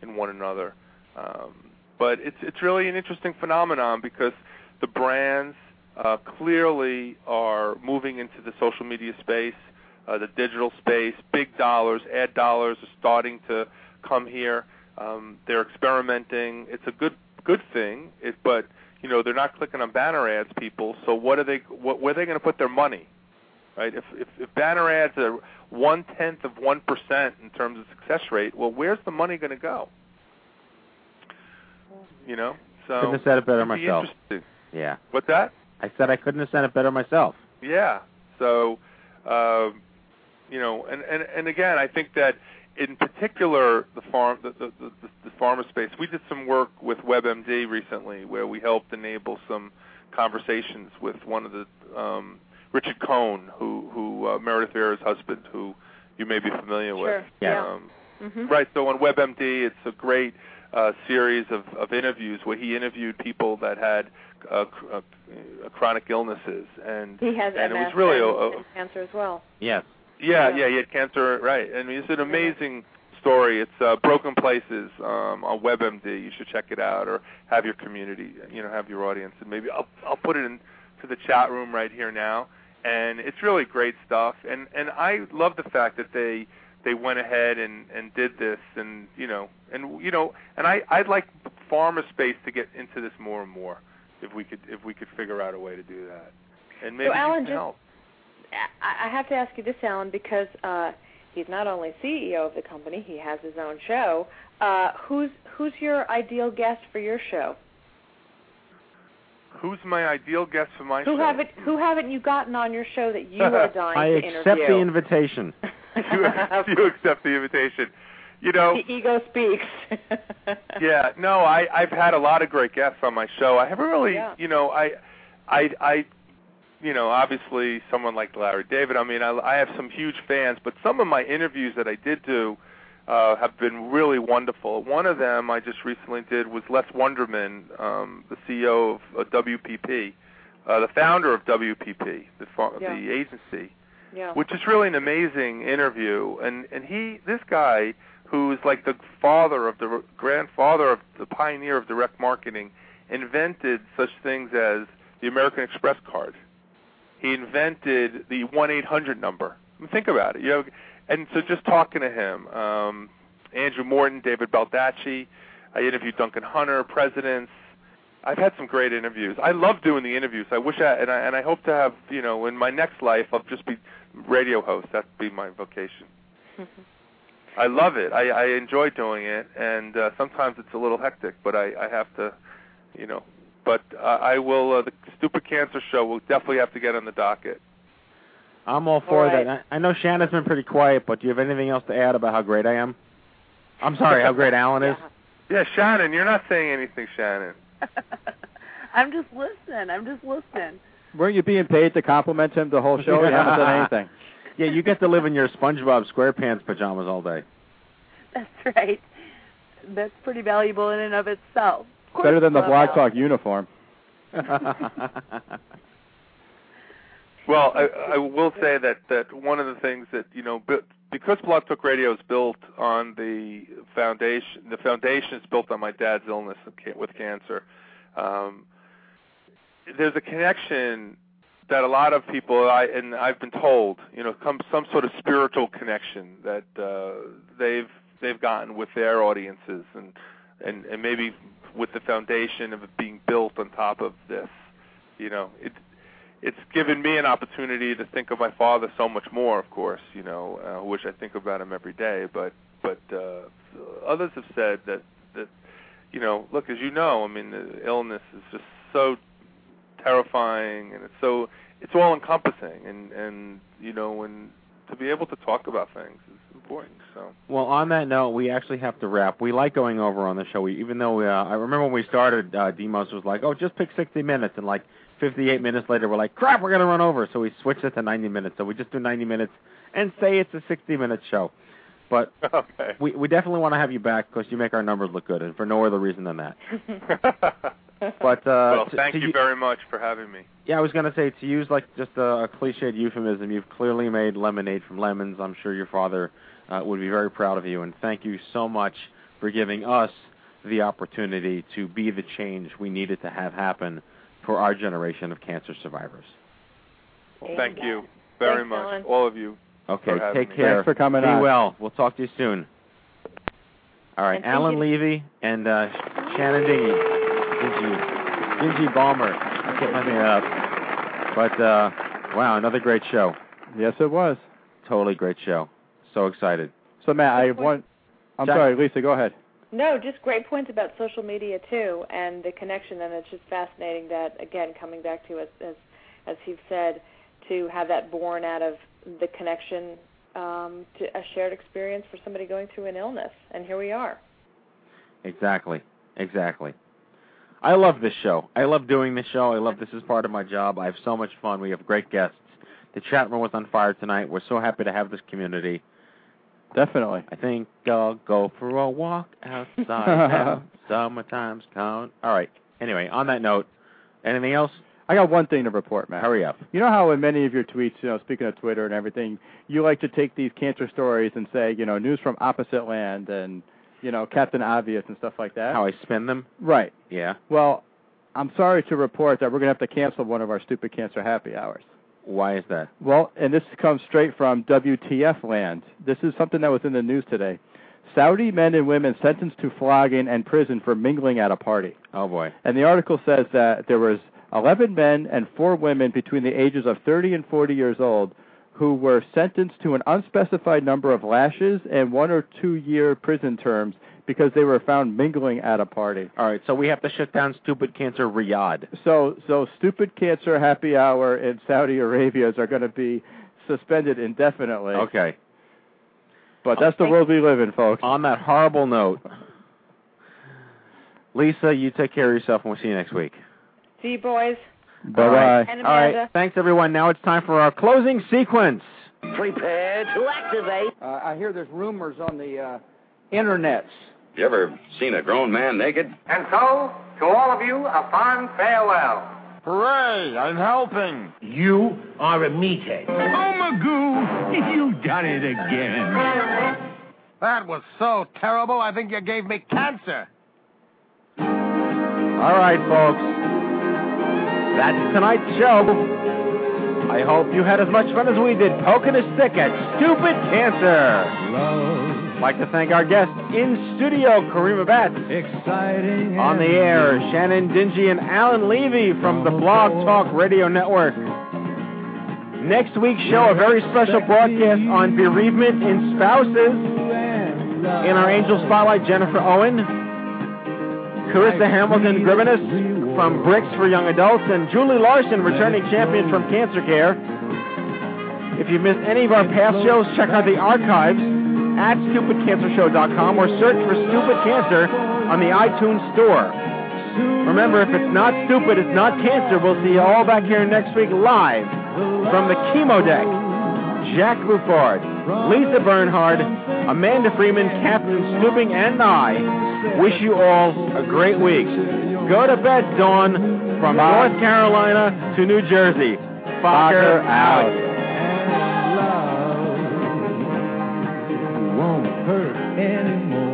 in one another. Um, but it's it's really an interesting phenomenon because the brands uh, clearly are moving into the social media space, uh, the digital space. Big dollars, ad dollars are starting to come here. Um, they're experimenting. It's a good good thing. It, but you know they're not clicking on banner ads, people. So what are they? What, where are they going to put their money? Right? If, if if banner ads are one tenth of one percent in terms of success rate, well, where's the money going to go? You know. So couldn't have said it better it'd be myself. Yeah. What's that? I said I couldn't have said it better myself. Yeah. So, um, you know, and, and and again, I think that in particular the farm the, the, the, the pharma space, we did some work with WebMD recently where we helped enable some conversations with one of the um, Richard Cohen, who who uh, Meredith Vieira's husband, who you may be familiar Sure. with. Yeah. Um, Mhm. Right. So on WebMD, it's a great uh, series of, of interviews where he interviewed people that had uh, cr- uh, uh, chronic illnesses, and He has and MS it was really a, and, a and cancer as well. Yes. yeah, yeah, he had cancer, right? I mean, it's an amazing story. It's uh, Broken Places um, on WebMD. You should check it out, or have your community, you know, have your audience, and maybe I'll I'll put it into the chat room right here now. And it's really great stuff. And and I love the fact that they they went ahead and and did this, and you know, and you know, and I I'd like pharma space to get into this more and more if we could if we could figure out a way to do that. And maybe so Alan, you can help. I I have to ask you this, Alan, because uh, he's not only CEO of the company, he has his own show. Uh, who's who's your ideal guest for your show? Who's my ideal guest for my Who show? haven't who haven't you gotten on your show that you are [laughs] dying I to accept the invitation. [laughs] you, you accept the invitation. You know, the ego speaks. [laughs] yeah, no, I I've had a lot of great guests on my show. I haven't really, Yeah. you know, I I I you know, obviously someone like Larry David. I mean, I I have some huge fans, but some of my interviews that I did do uh have been really wonderful. One of them I just recently did was Les Wunderman, um the CEO of uh, WPP, uh the founder of WPP, the far- Yeah. the agency yeah. which is really an amazing interview. And and he, this guy, who is like the father of the grandfather of the pioneer of direct marketing, invented such things as the American Express card. He invented the one eight hundred number. I mean, think about it. You know, and so just talking to him, um, Andrew Morton, David Baldacci. I interviewed Duncan Hunter, presidents. I've had some great interviews. I love doing the interviews. I wish I and I and I hope to have you know in my next life I'll just be radio host. That'd be my vocation. I love it. I, I enjoy doing it, and uh, sometimes it's a little hectic, but I, I have to, you know. But uh, I will. Uh, the Stupid Cancer Show will definitely have to get on the docket. I'm all for All right. that. I, I know Shannon's been pretty quiet, but do you have anything else to add about how great I am? I'm sorry, how great [laughs] Alan is. Yeah, Shannon, you're not saying anything, Shannon. [laughs] I'm just listening. I'm just listening. Weren't you being paid to compliment him the whole show? You haven't done [laughs] anything. Yeah, you get to live in your SpongeBob SquarePants pajamas all day. That's right. That's pretty valuable in and of itself. Of Better than the Club Blog Talk uniform. Well, I, I will say that that one of the things that you know, because Blog Talk Radio is built on the foundation, the foundation is built on my dad's illness with cancer. Um, there's a connection that a lot of people, I and I've been told, you know, come some sort of spiritual connection that uh, they've they've gotten with their audiences, and and and maybe with the foundation of it being built on top of this, you know, it it's given me an opportunity to think of my father so much more, of course, you know, uh, which I think about him every day. But but uh, others have said that that you know, look, as you know, I mean, the illness is just so terrifying, and it's so it's all encompassing, and and you know, and to be able to talk about things is important. So Well, on that note, we actually have to wrap. We like going over on the show, we, even though we, uh, I remember when we started, uh, Demos was like, "Oh, just pick 60 minutes," and like 58 minutes later, we're like, "Crap, we're gonna run over," so we switched it to 90 minutes. So we just do 90 minutes and say it's a 60-minute show. But [laughs] okay. we we definitely want to have you back because you make our numbers look good, and for no other reason than that. [laughs] But uh, well, thank to you u- very much for having me. Yeah, I was gonna say to use like just a, a cliched euphemism. You've clearly made lemonade from lemons. I'm sure your father uh, would be very proud of you, and thank you so much for giving us the opportunity to be the change we needed to have happen for our generation of cancer survivors. Well, thank you very Thanks, much, Alan. all of you. Okay, take me. care. Thanks for coming Be on. well. We'll talk to you soon. All right, And Alan you- Levy and uh, Shannon Dingee, Dingee, Dingee Balmer. I can't find it up. But uh, wow, another great show. Yes, it was. Totally great show. So excited. So Matt, I have one. I'm Jack- sorry, Lisa. Go ahead. No, just great points about social media too, and the connection. And it's just fascinating that again, coming back to as as as he said, to have that born out of the connection um, to a shared experience for somebody going through an illness, and here we are. Exactly. Exactly. I love this show. I love doing this show. I love this is part of my job. I have so much fun. We have great guests. The chat room was on fire tonight. We're so happy to have this community. Definitely. I think I'll go for a walk outside [laughs] now. Summertime's coming. All right. Anyway, on that note, anything else? I got one thing to report, Matt. Hurry up. You know how in many of your tweets, you know, speaking of Twitter and everything, you like to take these cancer stories and say, you know, news from opposite land and, you know, Captain Obvious and stuff like that. How I spin them? Right. Yeah. Well, I'm sorry to report that we're going to have to cancel one of our stupid cancer happy hours. Why is that? Well, and this comes straight from WTF land. This is something that was in the news today. Saudi men and women sentenced to flogging and prison for mingling at a party. Oh boy. And the article says that there was 11 men and 4 women between the ages of 30 and 40 years old who were sentenced to an unspecified number of lashes and one or two year prison terms because they were found mingling at a party. All right, so we have to shut down Stupid Cancer Riyadh. So so stupid cancer happy hour in Saudi Arabia are going to be suspended indefinitely. Okay. But that's the world we live in, folks. On that horrible note, Lisa, you take care of yourself, and we'll see you next week. See you, boys. Bye All, right. All right, Thanks, everyone. Now it's time for our closing sequence. Prepare to activate. Uh, I hear there's rumors on the uh, internets. You ever seen a grown man naked? And so, to all of you, a fond farewell. Hooray, I'm helping. You are a meathead. Oh, Magoo, [laughs] you've done it again. That was so terrible, I think you gave me cancer. All right, folks. That's tonight's show. I hope you had as much fun as we did poking a stick at stupid cancer. I'd like to thank our guests in studio, Karima Batts. Exciting. On the air, Shannon Dingee and Alan Levy from the Blog Talk Radio Network. Next week's show, a very special broadcast on bereavement in spouses. In our Angel Spotlight, Jennifer Owen, Carissa Hamilton Gribbinus from Bricks for Young Adults, and Julie Larson, returning champion from Cancer Care. If you've missed any of our past shows, check out the archives at stupidcancershow.com or search for Stupid Cancer on the iTunes Store. Remember, if it's not stupid, it's not cancer. We'll see you all back here next week live from the chemo deck. Jack Buford, Lisa Bernhard, Amanda Freeman, Captain Stooping, and I wish you all a great week. Go to bed, Dawn, from North Carolina to New Jersey. Fokker out. Won't hurt anymore.